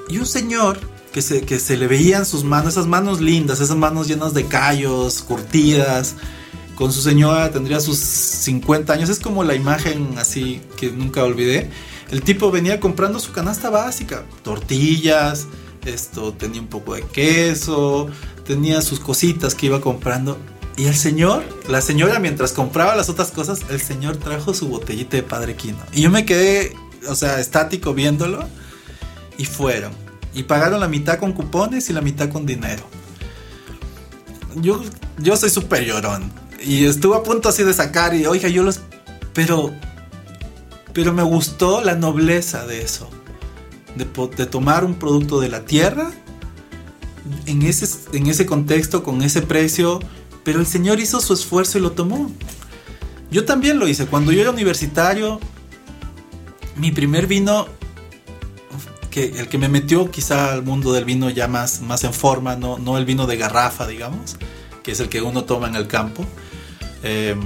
Y un señor que se, que se le veían sus manos, esas manos lindas, esas manos llenas de callos, curtidas. Con su señora tendría sus 50 años. Es como la imagen así que nunca olvidé. El tipo venía comprando su canasta básica, tortillas, esto tenía un poco de queso, tenía sus cositas que iba comprando y el señor, la señora, mientras compraba las otras cosas, el señor trajo su botellita de Padre Quino. Y yo me quedé, o sea, estático viéndolo. Y fueron. Y pagaron la mitad con cupones y la mitad con dinero. Yo, yo soy súper llorón. Y estuve a punto así de sacar y, oiga, yo los... Pero... Pero me gustó la nobleza de eso. De, de tomar un producto de la tierra. En ese, en ese contexto, con ese precio pero el Señor hizo su esfuerzo y lo tomó. Yo también lo hice. Cuando yo era universitario, mi primer vino, que, el que me metió quizá al mundo del vino ya más, más en forma, no, no el vino de garrafa, digamos, que es el que uno toma en el campo, eh,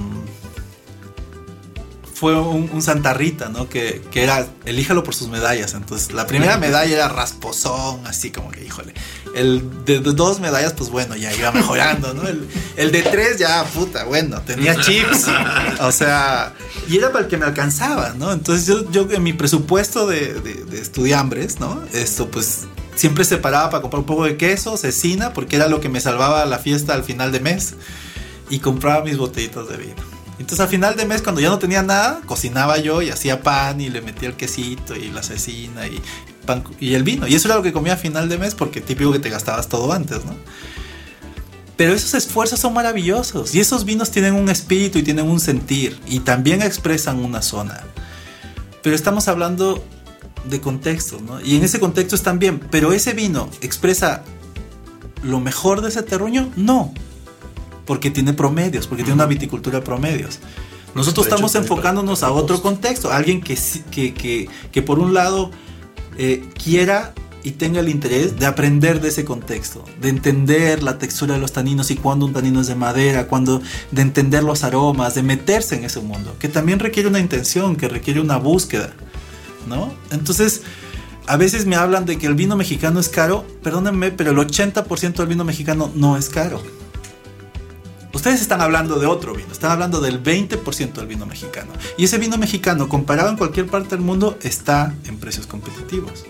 fue un, un, Santa Rita, ¿no? Que, que, era, elíjalo por sus medallas. Entonces, la primera medalla era rasposón, así como que, híjole. El de, de dos medallas, pues bueno, ya iba mejorando, ¿no? El, el, de tres, ya, puta, bueno, tenía chips. O sea, y era para el que me alcanzaba, ¿no? Entonces, yo, yo en mi presupuesto de, de, de estudiambres, ¿no? Esto, pues, siempre separaba para comprar un poco de queso, cecina, porque era lo que me salvaba la fiesta al final de mes. Y compraba mis botellitas de vino. Entonces al final de mes, cuando ya no tenía nada, cocinaba yo y hacía pan y le metía el quesito y la cecina y, pan, y el vino. Y eso era lo que comía a final de mes porque típico que te gastabas todo antes, ¿no? Pero esos esfuerzos son maravillosos y esos vinos tienen un espíritu y tienen un sentir y también expresan una zona. pero estamos hablando de contexto, ¿no? Y en ese contexto están bien, pero ese vino expresa lo mejor de ese terruño, no, porque tiene promedios, porque tiene una viticultura de promedios. Nosotros hecho estamos enfocándonos a otro contexto, alguien que, que, que, que por un lado eh, quiera y tenga el interés de aprender de ese contexto, de entender la textura de los taninos y cuándo un tanino es de madera, cuando, de entender los aromas, de meterse en ese mundo, que también requiere una intención, que requiere una búsqueda, ¿no? Entonces, a veces me hablan de que el vino mexicano es caro, perdónenme, pero el 80% del vino mexicano no es caro. Ustedes están hablando de otro vino, están hablando del 20% del vino mexicano. Y ese vino mexicano, comparado en cualquier parte del mundo, está en precios competitivos.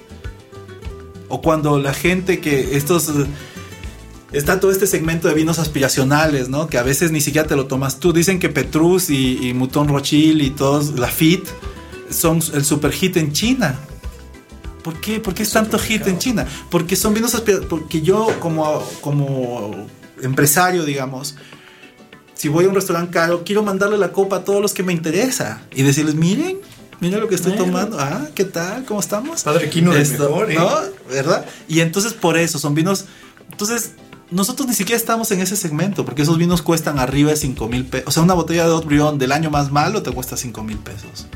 O cuando la gente que estos... Está todo este segmento de vinos aspiracionales, ¿no? Que a veces ni siquiera te lo tomas tú. Dicen que Petrus y, y Mouton Rothschild y todos, Lafitte, son el super hit en China. ¿Por qué? ¿Por qué es tanto hit en China? Porque son vinos aspiracionales. Porque yo, como, como empresario, digamos, si voy a un restaurante caro, quiero mandarle la copa a todos los que me interesa y decirles, miren, miren lo que estoy Bueno. tomando. Ah, ¿qué tal? ¿Cómo estamos? Padre Quino Esto, mejor, ¿eh? ¿no? ¿Verdad? Y entonces por eso son vinos. Entonces, nosotros ni siquiera estamos en ese segmento, porque esos vinos cuestan arriba de 5 mil pesos. O sea, una botella de Haut del año más malo te cuesta 5 mil pesos.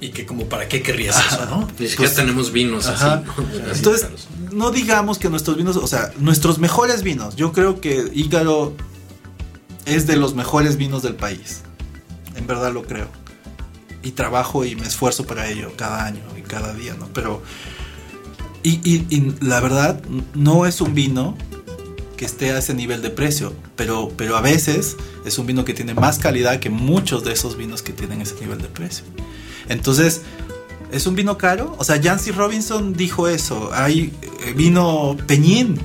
Y que como para qué querrías eso, ¿no? Ni siquiera tenemos vinos Ajá. así. Entonces, no digamos que nuestros vinos, o sea, nuestros mejores vinos, yo creo que Ígaro es de los mejores vinos del país. En verdad lo creo. Y trabajo y me esfuerzo para ello cada año y cada día, ¿no? Pero. Y, y- la verdad, no es un vino que esté a ese nivel de precio, pero, pero a veces es un vino que tiene más calidad que muchos de esos vinos que tienen ese nivel de precio. Entonces, ¿es un vino caro? O sea, Jancy Robinson dijo eso. Hay eh, vino Peñín.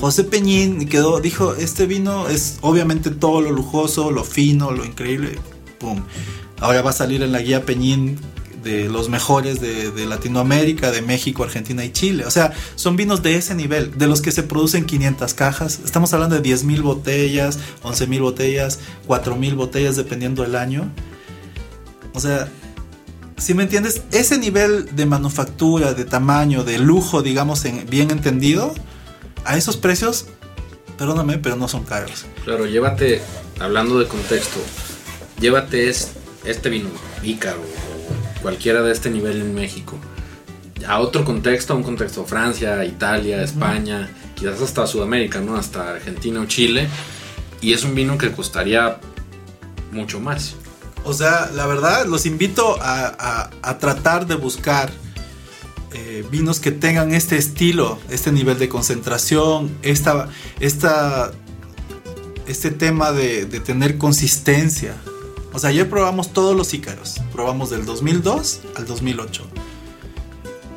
José Peñín quedó, dijo, este vino es obviamente todo lo lujoso, lo fino, lo increíble. Pum. Ahora va a salir en la guía Peñín de los mejores de, Latinoamérica, de México, Argentina y Chile. O sea, son vinos de ese nivel, de los que se producen 500 cajas. Estamos hablando de 10 mil botellas, 11 mil botellas, 4 mil botellas dependiendo del año. O sea, si me entiendes, ese nivel de manufactura, de tamaño, de lujo, digamos, en, bien entendido, a esos precios, perdóname, pero no son caros. Claro, llévate, hablando de contexto, llévate es- este vino, Ícaro o cualquiera de este nivel en México, a otro contexto, a un contexto Francia, Italia, España, quizás hasta Sudamérica, ¿no? Hasta Argentina o Chile, y es un vino que costaría mucho más. O sea, la verdad, los invito a, a- a tratar de buscar eh, vinos que tengan este estilo, este nivel de concentración, esta, esta, este tema de, tener consistencia. O sea, ayer probamos todos los ícaros. Probamos del 2002 al 2008.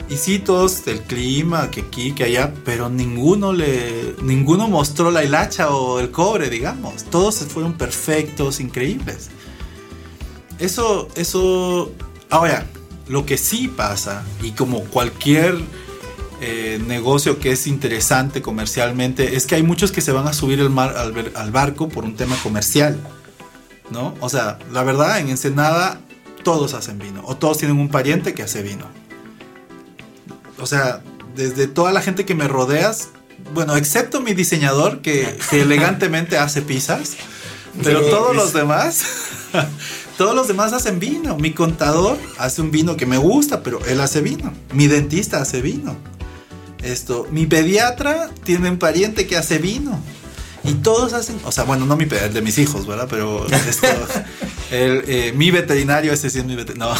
Y sí, todos del clima, que aquí, que allá, pero ninguno le, ninguno mostró la hilacha o el cobre, digamos. Todos fueron perfectos, increíbles. Eso, eso. Ahora, lo que sí pasa, y como cualquier eh, negocio que es interesante comercialmente, es que hay muchos que se van a subir el mar, al, al barco por un tema comercial. ¿No? O sea, la verdad, en Ensenada todos hacen vino, o todos tienen un pariente que hace vino. O sea, desde toda la gente que me rodeas, bueno, excepto mi diseñador que, que elegantemente hace pizzas, pero Pero todos es- los demás, todos los demás hacen vino. Mi contador hace un vino que me gusta, pero él hace vino. Mi dentista hace vino. Esto, mi pediatra tiene un pariente que hace vino. Y todos hacen, o sea, bueno, no mi el de mis hijos, ¿verdad? Pero esto, el, eh, mi veterinario, ese sí es mi veterinario.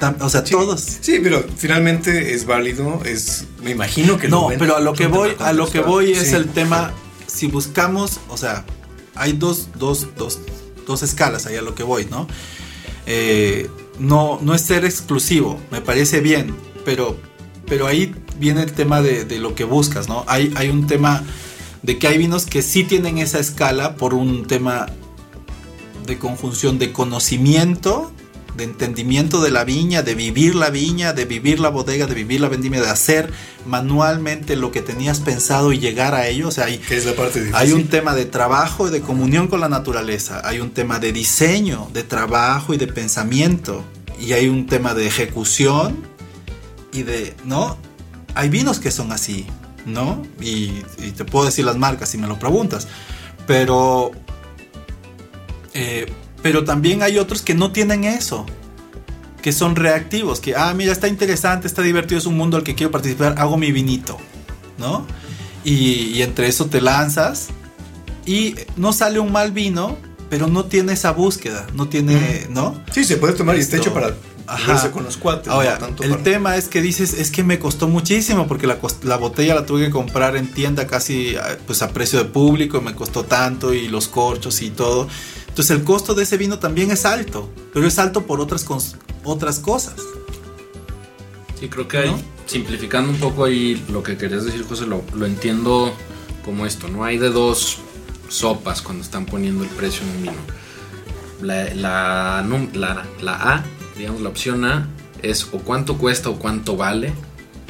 No, o sea, Sí, todos. Sí, pero finalmente es válido, es me imagino que No, pero a lo que voy, a lo que voy es Sí. el tema, si buscamos, o sea, hay dos, dos, dos, dos escalas ahí a lo que voy, ¿no? Eh, no, no es ser exclusivo, me parece bien, pero, pero ahí viene el tema de, de lo que buscas, ¿no? Hay, hay un tema de que hay vinos que sí tienen esa escala por un tema de conjunción de conocimiento, de entendimiento de la viña, de vivir la viña, de vivir la bodega, de vivir la vendimia, de hacer manualmente lo que tenías pensado y llegar a ello. O sea, hay, que es la parte difícil. hay un tema de trabajo y de comunión con la naturaleza, hay un tema de diseño, de trabajo y de pensamiento. Y, y hay un tema de ejecución y de, ¿no? Hay vinos que son así, ¿no? Y, y te puedo decir las marcas si me lo preguntas, pero, eh, pero también hay otros que no tienen eso, que son reactivos, que, ah, mira, está interesante, está divertido, es un mundo al que quiero participar, hago mi vinito, ¿no? Y, y entre eso te lanzas y no sale un mal vino, pero no tiene esa búsqueda, no tiene, ¿no? Sí, se puede tomar y está Esto- hecho para Ajá. con los cuates. Ahora, no tanto el para- tema es que dices, es que me costó muchísimo porque la, la botella la tuve que comprar en tienda casi a- pues a precio de público, me costó tanto y los corchos y todo. Entonces el costo de ese vino también es alto, pero es alto por otras, otras cosas. Sí, creo que hay, ¿No? simplificando un poco ahí lo que querías decir, José, lo, lo entiendo como esto, ¿no? Hay de dos sopas cuando están poniendo el precio en un vino. La, la, la, la A, digamos, la opción A es o cuánto cuesta o cuánto vale,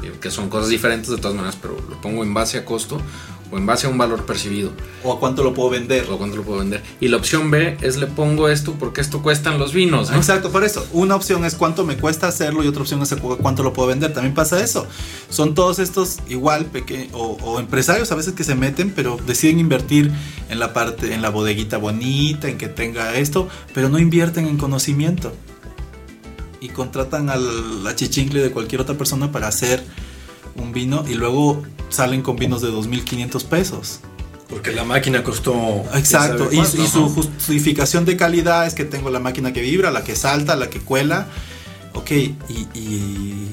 eh, que son cosas diferentes de todas maneras, pero lo pongo en base a costo o en base a un valor percibido, ¿O a cuánto lo puedo vender? o cuánto lo puedo vender. Y la opción B es le pongo esto porque esto cuestan los vinos, ¿no? Exacto, por eso. Una opción es cuánto me cuesta hacerlo y otra opción es cu- cuánto lo puedo vender. También pasa eso. Son todos estos igual pequeños o, o empresarios a veces que se meten, pero deciden invertir en la parte, en la bodeguita bonita, en que tenga esto, pero no invierten en conocimiento. Y contratan al achichincle de cualquier otra persona para hacer un vino y luego salen con vinos de 2.500 pesos. Porque la máquina costó. Exacto, y, y su justificación de calidad es que tengo la máquina que vibra, la que salta, la que cuela. Ok, y, y-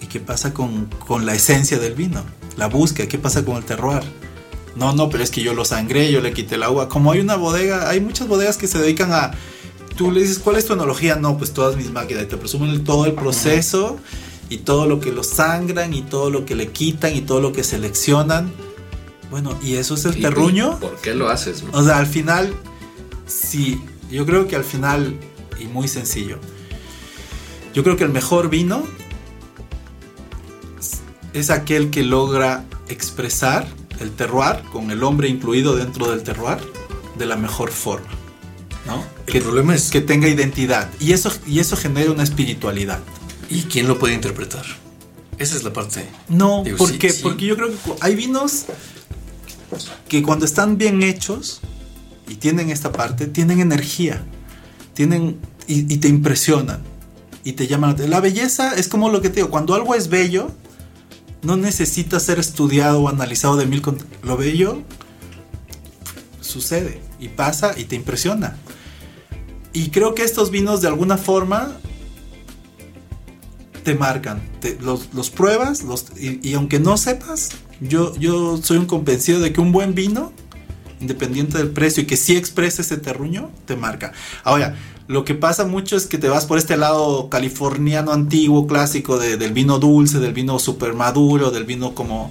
¿y qué pasa con, con la esencia del vino? La búsqueda, ¿qué pasa con el terroir? No, no, pero es que yo lo sangré, yo le quité el agua. Como hay una bodega, hay muchas bodegas que se dedican a... Tú le dices, ¿cuál es tu enología? No, pues todas mis máquinas. Y te presumen todo el proceso y todo lo que lo sangran y todo lo que le quitan y todo lo que seleccionan. Bueno, ¿y eso es el Y- terruño? ¿Por qué lo haces? no? O sea, al final, sí, yo creo que al final, y muy sencillo, yo creo que el mejor vino es- es aquel que logra expresar el terroir, con el hombre incluido dentro del terroir, de la mejor forma. ¿no? El que, problema es- que tenga identidad. Y eso, y eso genera una espiritualidad. ¿Y quién lo puede interpretar? Esa es la parte. No, Digo, ¿por sí, qué? sí. Porque yo creo que hay vinos que cuando están bien hechos y tienen esta parte, tienen energía, tienen y, y te impresionan y te llaman. la belleza es como lo que te digo, cuando algo es bello, no necesita ser estudiado o analizado de mil. Lo bello sucede y pasa y te impresiona. Y creo que estos vinos de alguna forma te marcan, te- los, los pruebas los, y, y aunque no sepas, yo, yo soy un convencido de que un buen vino, independiente del precio y que sí exprese ese terruño, te marca. Ahora, lo que pasa mucho es que te vas por este lado californiano antiguo, clásico, de- del vino dulce, del vino super maduro, del vino como...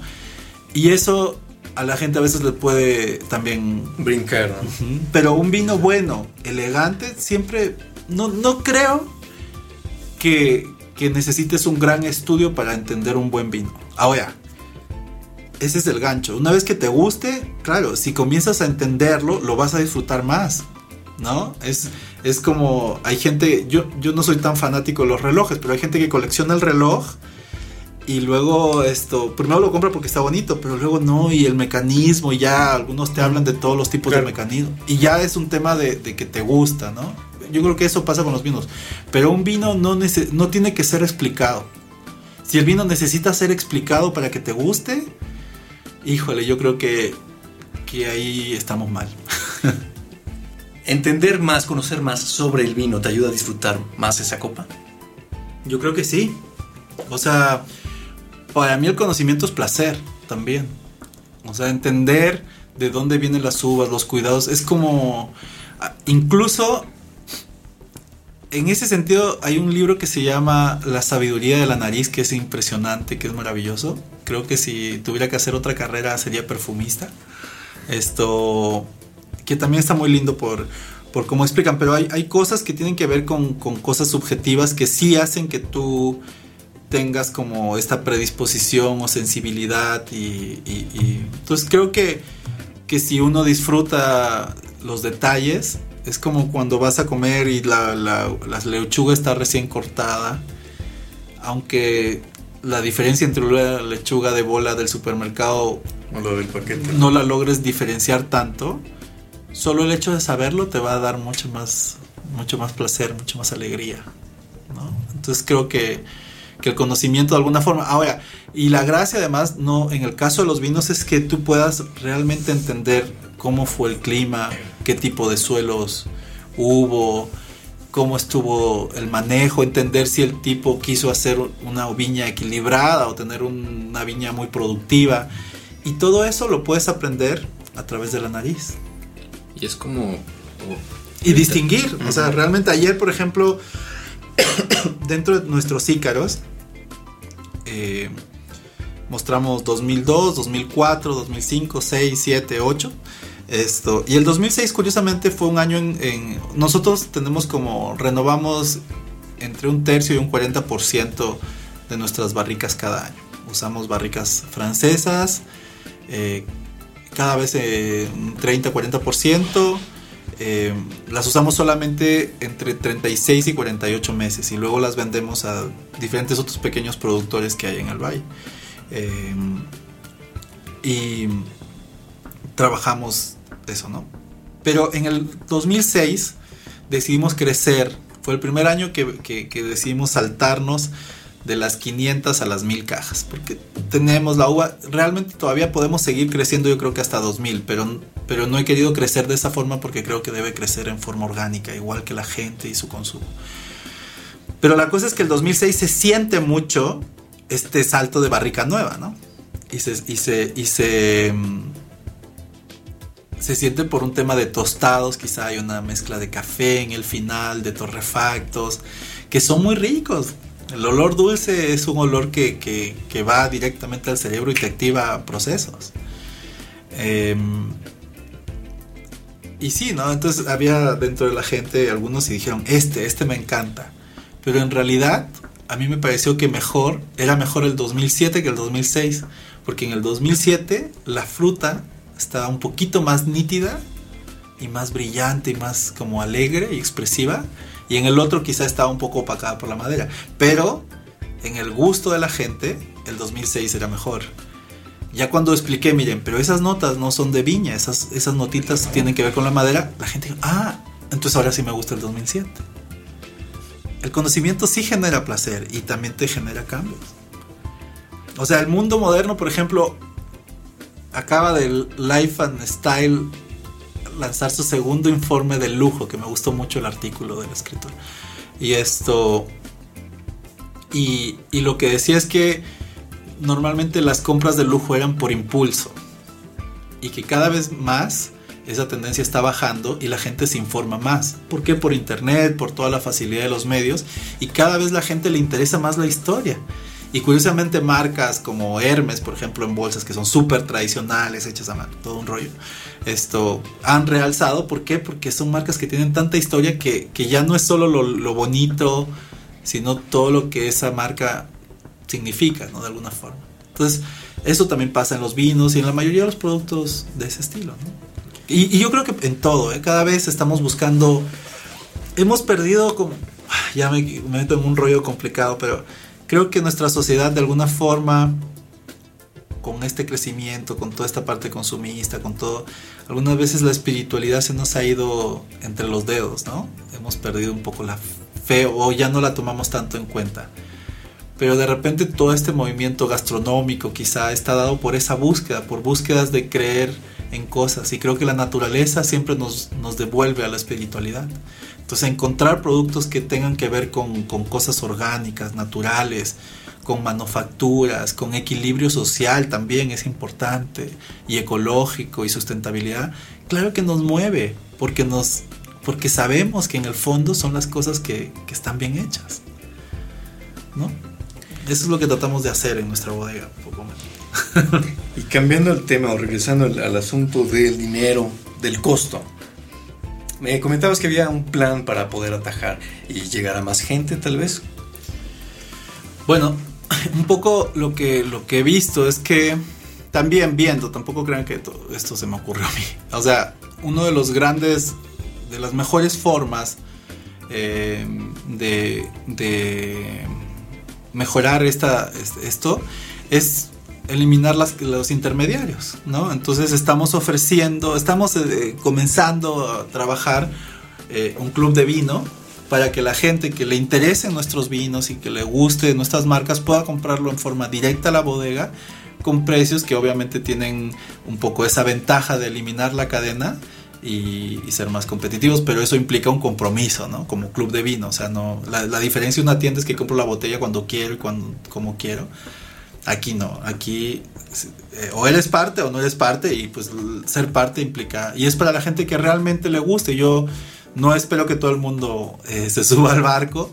Y eso a la gente a veces le puede también Brincar. ¿no? Pero un vino bueno, elegante, siempre. No, no creo que, que necesites un gran estudio para entender un buen vino. Ahora, ese es el gancho. Una vez que te guste, claro, si comienzas a entenderlo, lo vas a disfrutar más. ¿No? Es, es como. Hay gente. Yo, yo no soy tan fanático de los relojes, pero hay gente que colecciona el reloj. Y luego esto, primero lo compra porque está bonito, pero luego no, y el mecanismo, y ya algunos te hablan de todos los tipos Claro. de mecanismos. Y ya es un tema de, de que te gusta, ¿no? Yo creo que eso pasa con los vinos. Pero un vino no, nece- no tiene que ser explicado. Si el vino necesita ser explicado para que te guste, híjole, yo creo que, que ahí estamos mal. Entender más, conocer más sobre el vino te ayuda a disfrutar más esa copa. Yo creo que sí. O sea, para mí el conocimiento es placer también. O sea, entender de dónde vienen las uvas, los cuidados, es como... Incluso en ese sentido hay un libro que se llama La sabiduría de la nariz, que es impresionante, que es maravilloso. Creo que si tuviera que hacer otra carrera sería perfumista. Esto, que también está muy lindo por, por cómo explican, pero hay, hay cosas que tienen que ver con, con cosas subjetivas que sí hacen que tú tengas como esta predisposición o sensibilidad y, entonces creo que, que si uno disfruta los detalles Es como cuando vas a comer y la, la, la lechuga está recién cortada. Aunque la diferencia entre la lechuga de bola del supermercado O del paquete. no la logres diferenciar tanto, solo el hecho de saberlo te va a dar mucho más, mucho más placer, mucho más alegría. ¿no? Entonces creo que, que el conocimiento de alguna forma. Ahora, y la gracia además, no, en el caso de los vinos, es que tú puedas realmente entender cómo fue el clima, qué tipo de suelos hubo, cómo estuvo el manejo, entender si el tipo quiso hacer una viña equilibrada o tener un- una viña muy productiva. Y todo eso lo puedes aprender a través de la nariz. Y es como... Y distinguir. O sea, realmente ayer, por ejemplo, dentro de nuestros ícaros, eh, mostramos 2002, 2004, 2005, 6, 7, 8. Esto. Y el 2006, curiosamente, fue un año en, en- Nosotros tenemos como. Renovamos entre un tercio y un 40% de nuestras barricas cada año. Usamos barricas francesas, eh, cada vez eh, un 30-40%. eh, las usamos solamente entre 36 y 48 meses y luego las vendemos a diferentes otros pequeños productores que hay en el valle. Eh, y trabajamos eso, ¿no? Pero en el 2006 decidimos crecer. Fue el primer año que, que- decidimos saltarnos de las 500 a las 1000 cajas. Porque tenemos la uva, realmente todavía podemos seguir creciendo yo creo que hasta 2000, pero, pero no he querido crecer de esa forma porque creo que debe crecer en forma orgánica, igual que la gente y su consumo. Pero la cosa es que el 2006 se siente mucho este salto de barrica nueva, ¿no? Y se, y y se, mm, se siente por un tema de tostados, quizá hay una mezcla de café en el final, de torrefactos, que son muy ricos. El olor dulce es un olor que, que- que va directamente al cerebro y te activa procesos. Em, y sí, ¿no? Entonces había dentro de la gente algunos y dijeron, este, este me encanta. Pero en realidad a mí me pareció que mejor, era mejor el 2007 que el 2006. Porque en el 2007 la fruta estaba un poquito más nítida y más brillante y más como alegre y expresiva. Y en el otro quizá estaba un poco opacada por la madera. Pero en el gusto de la gente, el 2006 era mejor. Ya cuando expliqué, miren, pero esas notas no son de viña, esas, esas notitas tienen que ver con la madera, la gente dijo, ah, entonces ahora sí me gusta el 2007. El conocimiento sí genera placer y también te genera cambios. O sea, el mundo moderno, por ejemplo, acaba del Life and Style lanzar su segundo informe de lujo, que me gustó mucho el artículo del escritor. Y esto... Y, y lo que decía es que normalmente las compras de lujo eran por impulso. Y que cada vez más esa tendencia está bajando y la gente se informa más. ¿Por qué? Por internet, por toda la facilidad de los medios. Y cada vez la gente le interesa más la historia. Y curiosamente marcas como Hermes, por ejemplo, en bolsas que son súper tradicionales, hechas a mano, todo un rollo, esto han realzado. ¿Por qué? Porque son marcas que tienen tanta historia que, que ya no es solo lo, lo bonito, sino todo lo que esa marca significa, ¿no? De alguna forma. Entonces, eso también pasa en los vinos y en la mayoría de los productos de ese estilo, ¿no? Y, yo creo que en todo, ¿eh? cada vez estamos buscando, hemos perdido como, ya me, me meto en un rollo complicado, pero creo que nuestra sociedad de alguna forma, con este crecimiento, con toda esta parte consumista, con todo, algunas veces la espiritualidad se nos ha ido entre los dedos, ¿no? Hemos perdido un poco la fe o ya no la tomamos tanto en cuenta. Pero de repente todo este movimiento gastronómico quizá está dado por esa búsqueda, por búsquedas de creer en cosas. Y creo que la naturaleza siempre nos, nos devuelve a la espiritualidad. Entonces encontrar productos que tengan que ver con, con cosas orgánicas, naturales, con manufacturas, con equilibrio social también es importante, y ecológico y sustentabilidad, claro que nos mueve, porque, nos, porque sabemos que en el fondo son las cosas que, que están bien hechas. ¿No? Eso es lo que tratamos de hacer en nuestra bodega. Y cambiando el tema o regresando al, al asunto del dinero, del costo. Me comentabas que había un plan para poder atajar y llegar a más gente, tal vez. Bueno, un poco lo que, lo que he visto es que también viendo, tampoco crean que esto se me ocurrió a mí. O sea, uno de los grandes de las mejores formas eh, de, de mejorar esta, esto es eliminar los intermediarios, ¿no? Entonces estamos ofreciendo, estamos eh, comenzando a trabajar eh, un club de vino para que la gente que le interese nuestros vinos y que le guste nuestras marcas pueda comprarlo en forma directa a la bodega con precios que obviamente tienen un poco esa ventaja de eliminar la cadena y, ser más competitivos, pero eso implica un compromiso, ¿no? Como club de vino, o sea, la, diferencia de una tienda es que compro la botella cuando quiero y cuando, como quiero. Aquí no, aquí eh, o eres parte o no eres parte y pues ser parte implica, y es para la gente que realmente le guste, yo no espero que todo el mundo eh, se suba al barco,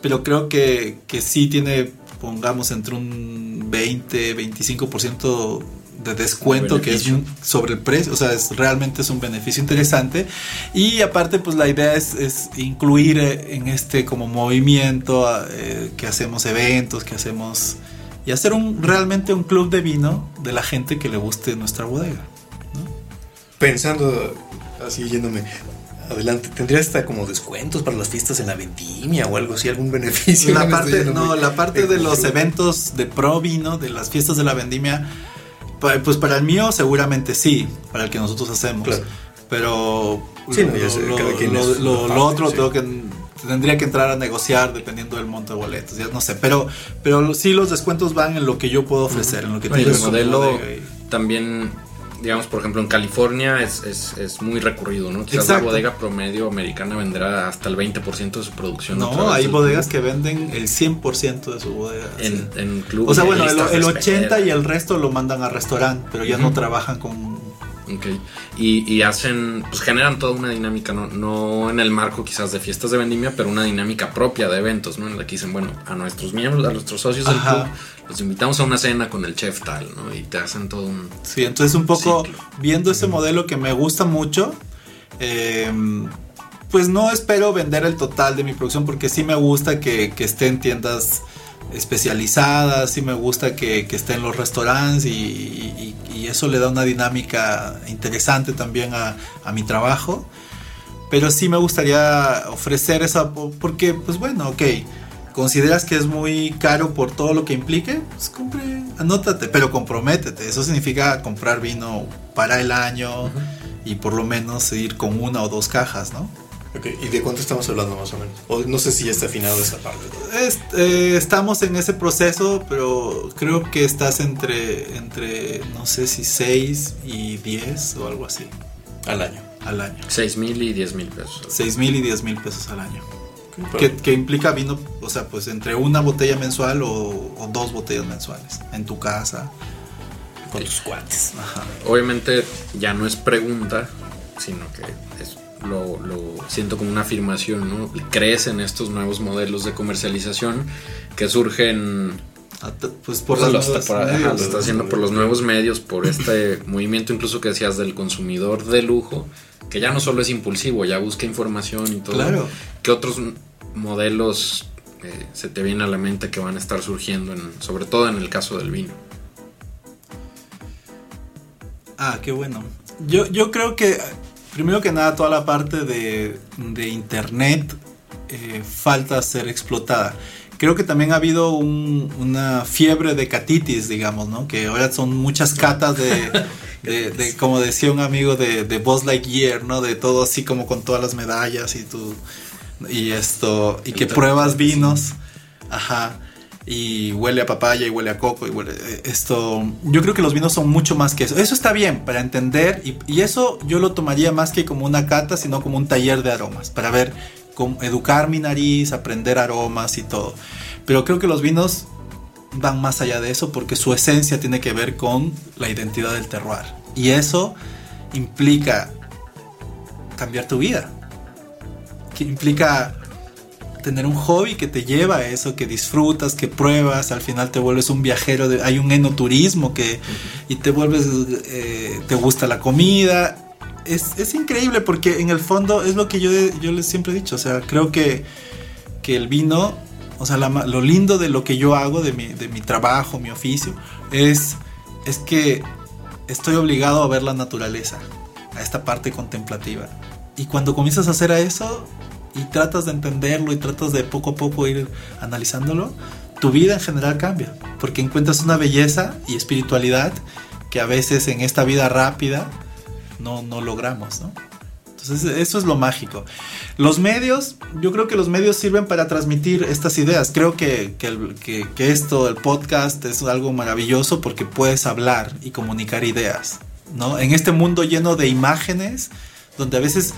pero creo que, que sí tiene, pongamos, entre un 20, 25% de descuento que es sobre el precio, o sea, es, realmente es un beneficio interesante. Y aparte, pues la idea es, incluir eh, en este como movimiento eh, que hacemos eventos, que hacemos... Y hacer un, realmente un club de vino de la gente que le guste nuestra bodega. Pensando, así yéndome, adelante, ¿tendría hasta como descuentos para las fiestas en la vendimia o algo así, algún beneficio? La parte, no, la parte de los eventos de pro vino, de las fiestas de la vendimia, pues para el mío seguramente sí, para el que nosotros hacemos. Pero lo, otro tengo que tendría que entrar a negociar dependiendo del monto de boletos, ya no sé, pero pero sí los descuentos van en lo que yo puedo ofrecer, en lo que tiene el modelo también digamos, por ejemplo, en California es, es, es muy recurrido, ¿no? Quizás la bodega promedio americana vendrá hasta el 20% de su producción. No, hay bodegas que venden el 100% de su bodega. En, en clubes. O sea, bueno, el, el 80 y el resto lo mandan a restaurante, pero ya no trabajan con Ok. Y, y, hacen, pues generan toda una dinámica, ¿no? no en el marco quizás de fiestas de vendimia, pero una dinámica propia de eventos, ¿no? En la que dicen, bueno, a nuestros miembros, a nuestros socios del club, los invitamos a una cena con el chef tal, ¿no? Y te hacen todo un... Sí, entonces un poco viendo ese modelo que me gusta mucho, em, pues no espero vender el total de mi producción porque sí me gusta que, que esté en tiendas especializadas, sí me gusta que, que esté en los restaurantes y, eso le da una dinámica interesante también a, a, mi trabajo. Pero sí me gustaría ofrecer esa, porque pues bueno, ok, consideras que es muy caro por todo lo que implique, pues compre, anótate, pero comprométete. Eso significa comprar vino para el año y por lo menos ir con una o dos cajas, ¿no? ¿Y de cuánto estamos hablando más o menos? O no sé si ya está afinado esa parte. Eh, estamos en ese proceso, pero creo que estás entre, entre no sé si 6 y 10 o algo así. Al año. Al año. 6 mil y 10 mil pesos. 6 mil y 10 mil pesos al año. que, implica vino, o sea, pues entre una botella mensual o, dos botellas mensuales en tu casa. Con tus cuates. Obviamente ya no es pregunta, sino que es lo, siento como una afirmación, ¿no? Crees en estos nuevos modelos de comercialización que surgen pues por pues, lo, está, haciendo por los nuevos medios, por este movimiento incluso que decías del consumidor de lujo, que ya no solo es impulsivo, ya busca información y todo. Claro. ¿Qué otros modelos eh, se te vienen a la mente que van a estar surgiendo, en, sobre todo en el caso del vino? Ah, qué bueno. Yo, yo creo que primero que nada, toda la parte de, Internet eh, falta ser explotada. Creo que también ha habido una fiebre de catitis, digamos, ¿no? Que ahora son muchas catas de, como decía un amigo de, de Buzz Lightyear, ¿no? De todo así como con todas las medallas y tú, y esto, y que pruebas vinos. Ajá y huele a papaya y huele a coco y huele esto yo creo que los vinos son mucho más que eso. Eso está bien para entender y, eso yo lo tomaría más que como una cata sino como un taller de aromas para ver educar mi nariz aprender aromas y todo. Pero creo que los vinos van más allá de eso porque su esencia tiene que ver con la identidad del terroir. Y eso implica cambiar tu vida. Que implica tener un hobby que te lleva a eso, que disfrutas, que pruebas, al final te vuelves un viajero, hay un enoturismo que, y te vuelves, eh, te gusta la comida. Es, increíble porque en el fondo es lo que yo, yo les siempre he dicho, o sea, creo que, que el vino, o sea, lo lindo de lo que yo hago, de mi, de mi trabajo, mi oficio, es, es que estoy obligado a ver la naturaleza, a esta parte contemplativa. Y cuando comienzas a hacer eso y tratas de entenderlo y tratas de poco a poco ir analizándolo, tu vida en general cambia, porque encuentras una belleza y espiritualidad que a veces en esta vida rápida no, no logramos, ¿no? Entonces eso es lo mágico. Los medios, yo creo que los medios sirven para transmitir estas ideas. Creo que, que, que, esto, el podcast, es algo maravilloso porque puedes hablar y comunicar ideas. ¿no? En este mundo lleno de imágenes, donde a veces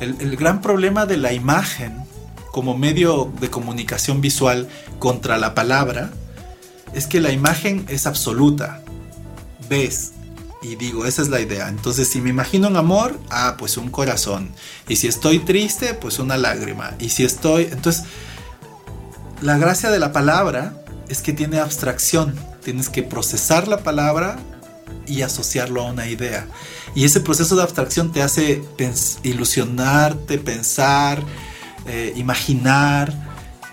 el, gran problema de la imagen como medio de comunicación visual contra la palabra es que la imagen es absoluta. Ves, y digo, esa es la idea. Entonces, si me imagino un amor, ah, pues un corazón. Y si estoy triste, pues una lágrima. Y si estoy... Entonces, la gracia de la palabra es que tiene abstracción. Tienes que procesar la palabra y asociarlo a una idea. Y ese proceso de abstracción te hace ilusionarte, pensar, eh, imaginar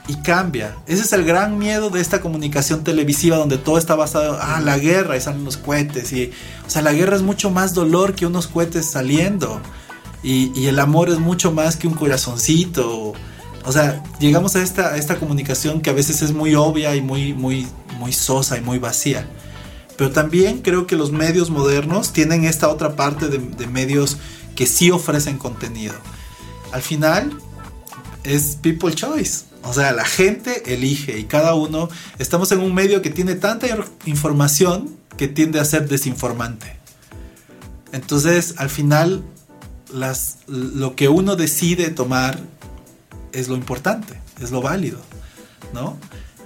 y cambia. Ese es el gran miedo de esta comunicación televisiva donde todo está basado, ah, la guerra y salen los cohetes. Y, o sea, la guerra es mucho más dolor que unos cohetes saliendo. Y, el amor es mucho más que un corazoncito. O sea, llegamos a esta, esta comunicación que a veces es muy obvia y muy, muy, muy sosa y muy vacía. Pero también creo que los medios modernos tienen esta otra parte de, medios que sí ofrecen contenido. Al final es people choice. O sea, la gente elige y cada uno estamos en un medio que tiene tanta información que tiende a ser desinformante. Entonces, al final, las, lo que uno decide tomar es lo importante, es lo válido, ¿no?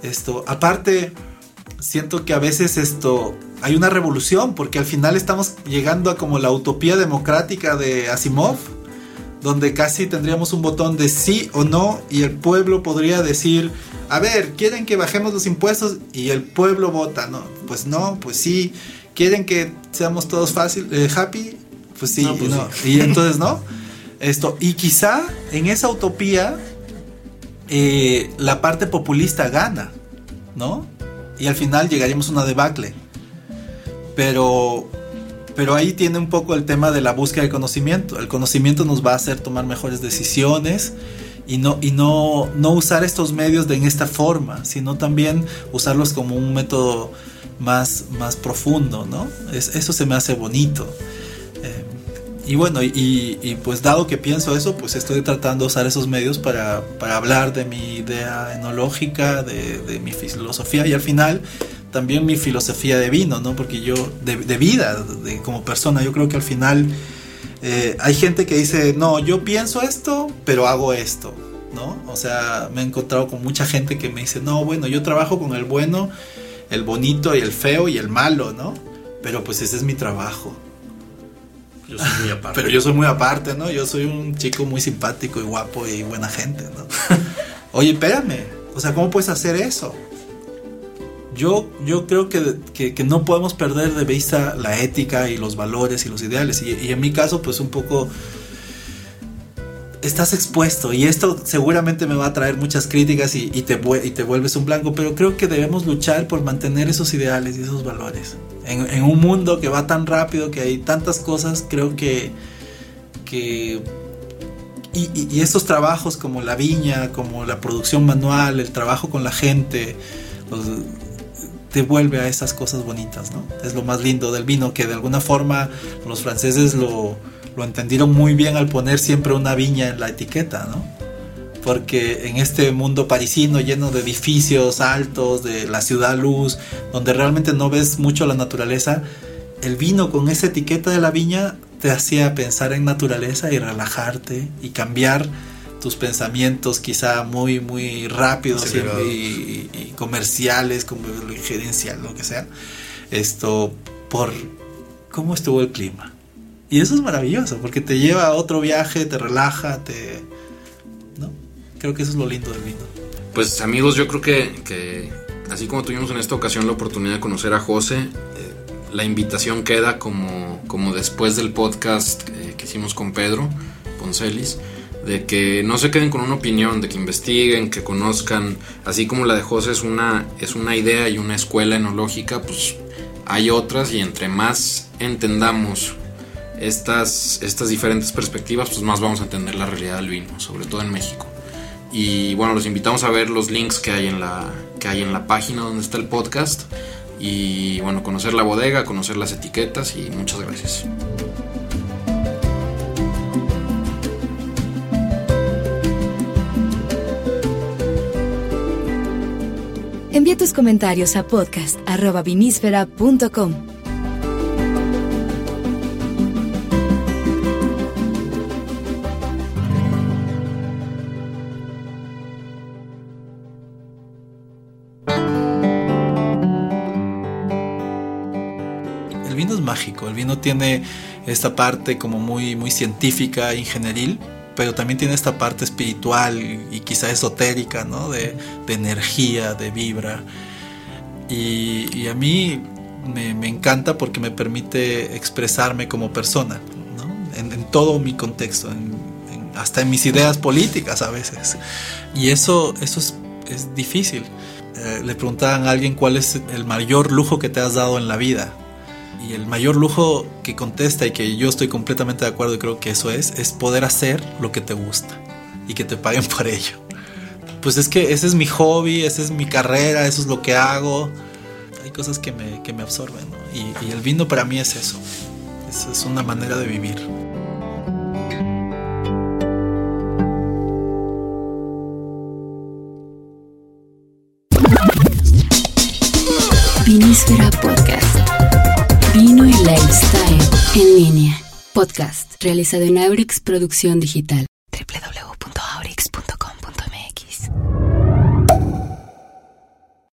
Esto, aparte, siento que a veces esto hay una revolución porque al final estamos llegando a como la utopía democrática de Asimov donde casi tendríamos un botón de sí o no y el pueblo podría decir, a ver, ¿quieren que bajemos los impuestos? Y el pueblo vota, ¿no? Pues no, pues sí. ¿Quieren que seamos todos fácil, eh, happy? Pues sí, pues y entonces no. Esto, y quizá en esa utopía eh, la parte populista gana, ¿no? Y al final llegaríamos a una debacle. Pero pero ahí tiene un poco el tema de la búsqueda de conocimiento. El conocimiento nos va a hacer tomar mejores decisiones y no, y no, no usar estos medios de en esta forma, sino también usarlos como un método más, más profundo, ¿no? Es, eso se me hace bonito. Y bueno, y, pues dado que pienso eso, pues estoy tratando de usar esos medios para, para hablar de mi idea enológica, de, de mi filosofía y al final también mi filosofía de vino, ¿no? Porque yo, de, vida, de, como persona, yo creo que al final eh, hay gente que dice, no, yo pienso esto, pero hago esto, ¿no? O sea, me he encontrado con mucha gente que me dice, no, bueno, yo trabajo con el bueno, el bonito y el feo y el malo, ¿no? Pero pues ese es mi trabajo. Yo soy muy aparte. pero yo soy muy aparte, ¿no? Yo soy un chico muy simpático y guapo y buena gente, ¿no? Oye, espérame, o sea, ¿cómo puedes hacer eso? yo, yo creo que, que, no podemos perder de vista la ética y los valores y los ideales. Y, en mi caso, pues un poco estás expuesto y esto seguramente me va a traer muchas críticas y, te, y te vuelves un blanco, pero creo que debemos luchar por mantener esos ideales y esos valores. En, un mundo que va tan rápido, que hay tantas cosas, creo que... que y, estos trabajos como la viña, como la producción manual, el trabajo con la gente, los, te vuelve a esas cosas bonitas, ¿no? Es lo más lindo del vino, que de alguna forma los franceses lo, lo entendieron muy bien al poner siempre una viña en la etiqueta, ¿no? Porque en este mundo parisino lleno de edificios altos, de la ciudad luz, donde realmente no ves mucho la naturaleza, el vino con esa etiqueta de la viña te hacía pensar en naturaleza y relajarte y cambiar tus pensamientos quizá muy, muy rápidos y, comerciales, como gerencial, lo que sea, esto por cómo estuvo el clima. Y eso es maravilloso, porque te lleva a otro viaje, te relaja, te... ¿no? Creo que eso es lo lindo del vino. Pues amigos, yo creo que, así como tuvimos en esta ocasión la oportunidad de conocer a José, eh, la invitación queda como, como después del podcast eh, que hicimos con Pedro Poncelis de que no se queden con una opinión, de que investiguen, que conozcan, así como la de José es una, es una idea y una escuela enológica, pues hay otras y entre más entendamos estas, estas diferentes perspectivas, pues más vamos a entender la realidad del vino, sobre todo en México. Y bueno, los invitamos a ver los links que hay en la, que hay en la página donde está el podcast. Y bueno, conocer la bodega, conocer las etiquetas y muchas gracias. Envía tus comentarios a podcast.vinísfera.com. el vino tiene esta parte como muy, muy científica, ingenieril, pero también tiene esta parte espiritual y quizá esotérica, ¿no? De, energía, de vibra. Y, a mí me, encanta porque me permite expresarme como persona, en, todo mi contexto, hasta en mis ideas políticas a veces. Y eso, eso es, es difícil. Eh, le preguntaban a alguien cuál es el mayor lujo que te has dado en la vida. Y el mayor lujo que contesta y que yo estoy completamente de acuerdo y creo que eso es, es poder hacer lo que te gusta y que te paguen por ello. Pues es que ese es mi hobby, esa es mi carrera, eso es lo que hago. Hay cosas que me, que me absorben ¿no? y, el vino para mí es eso. Es, es una manera de vivir. Vinísfera Podcast realizado en Aurix Producción Digital.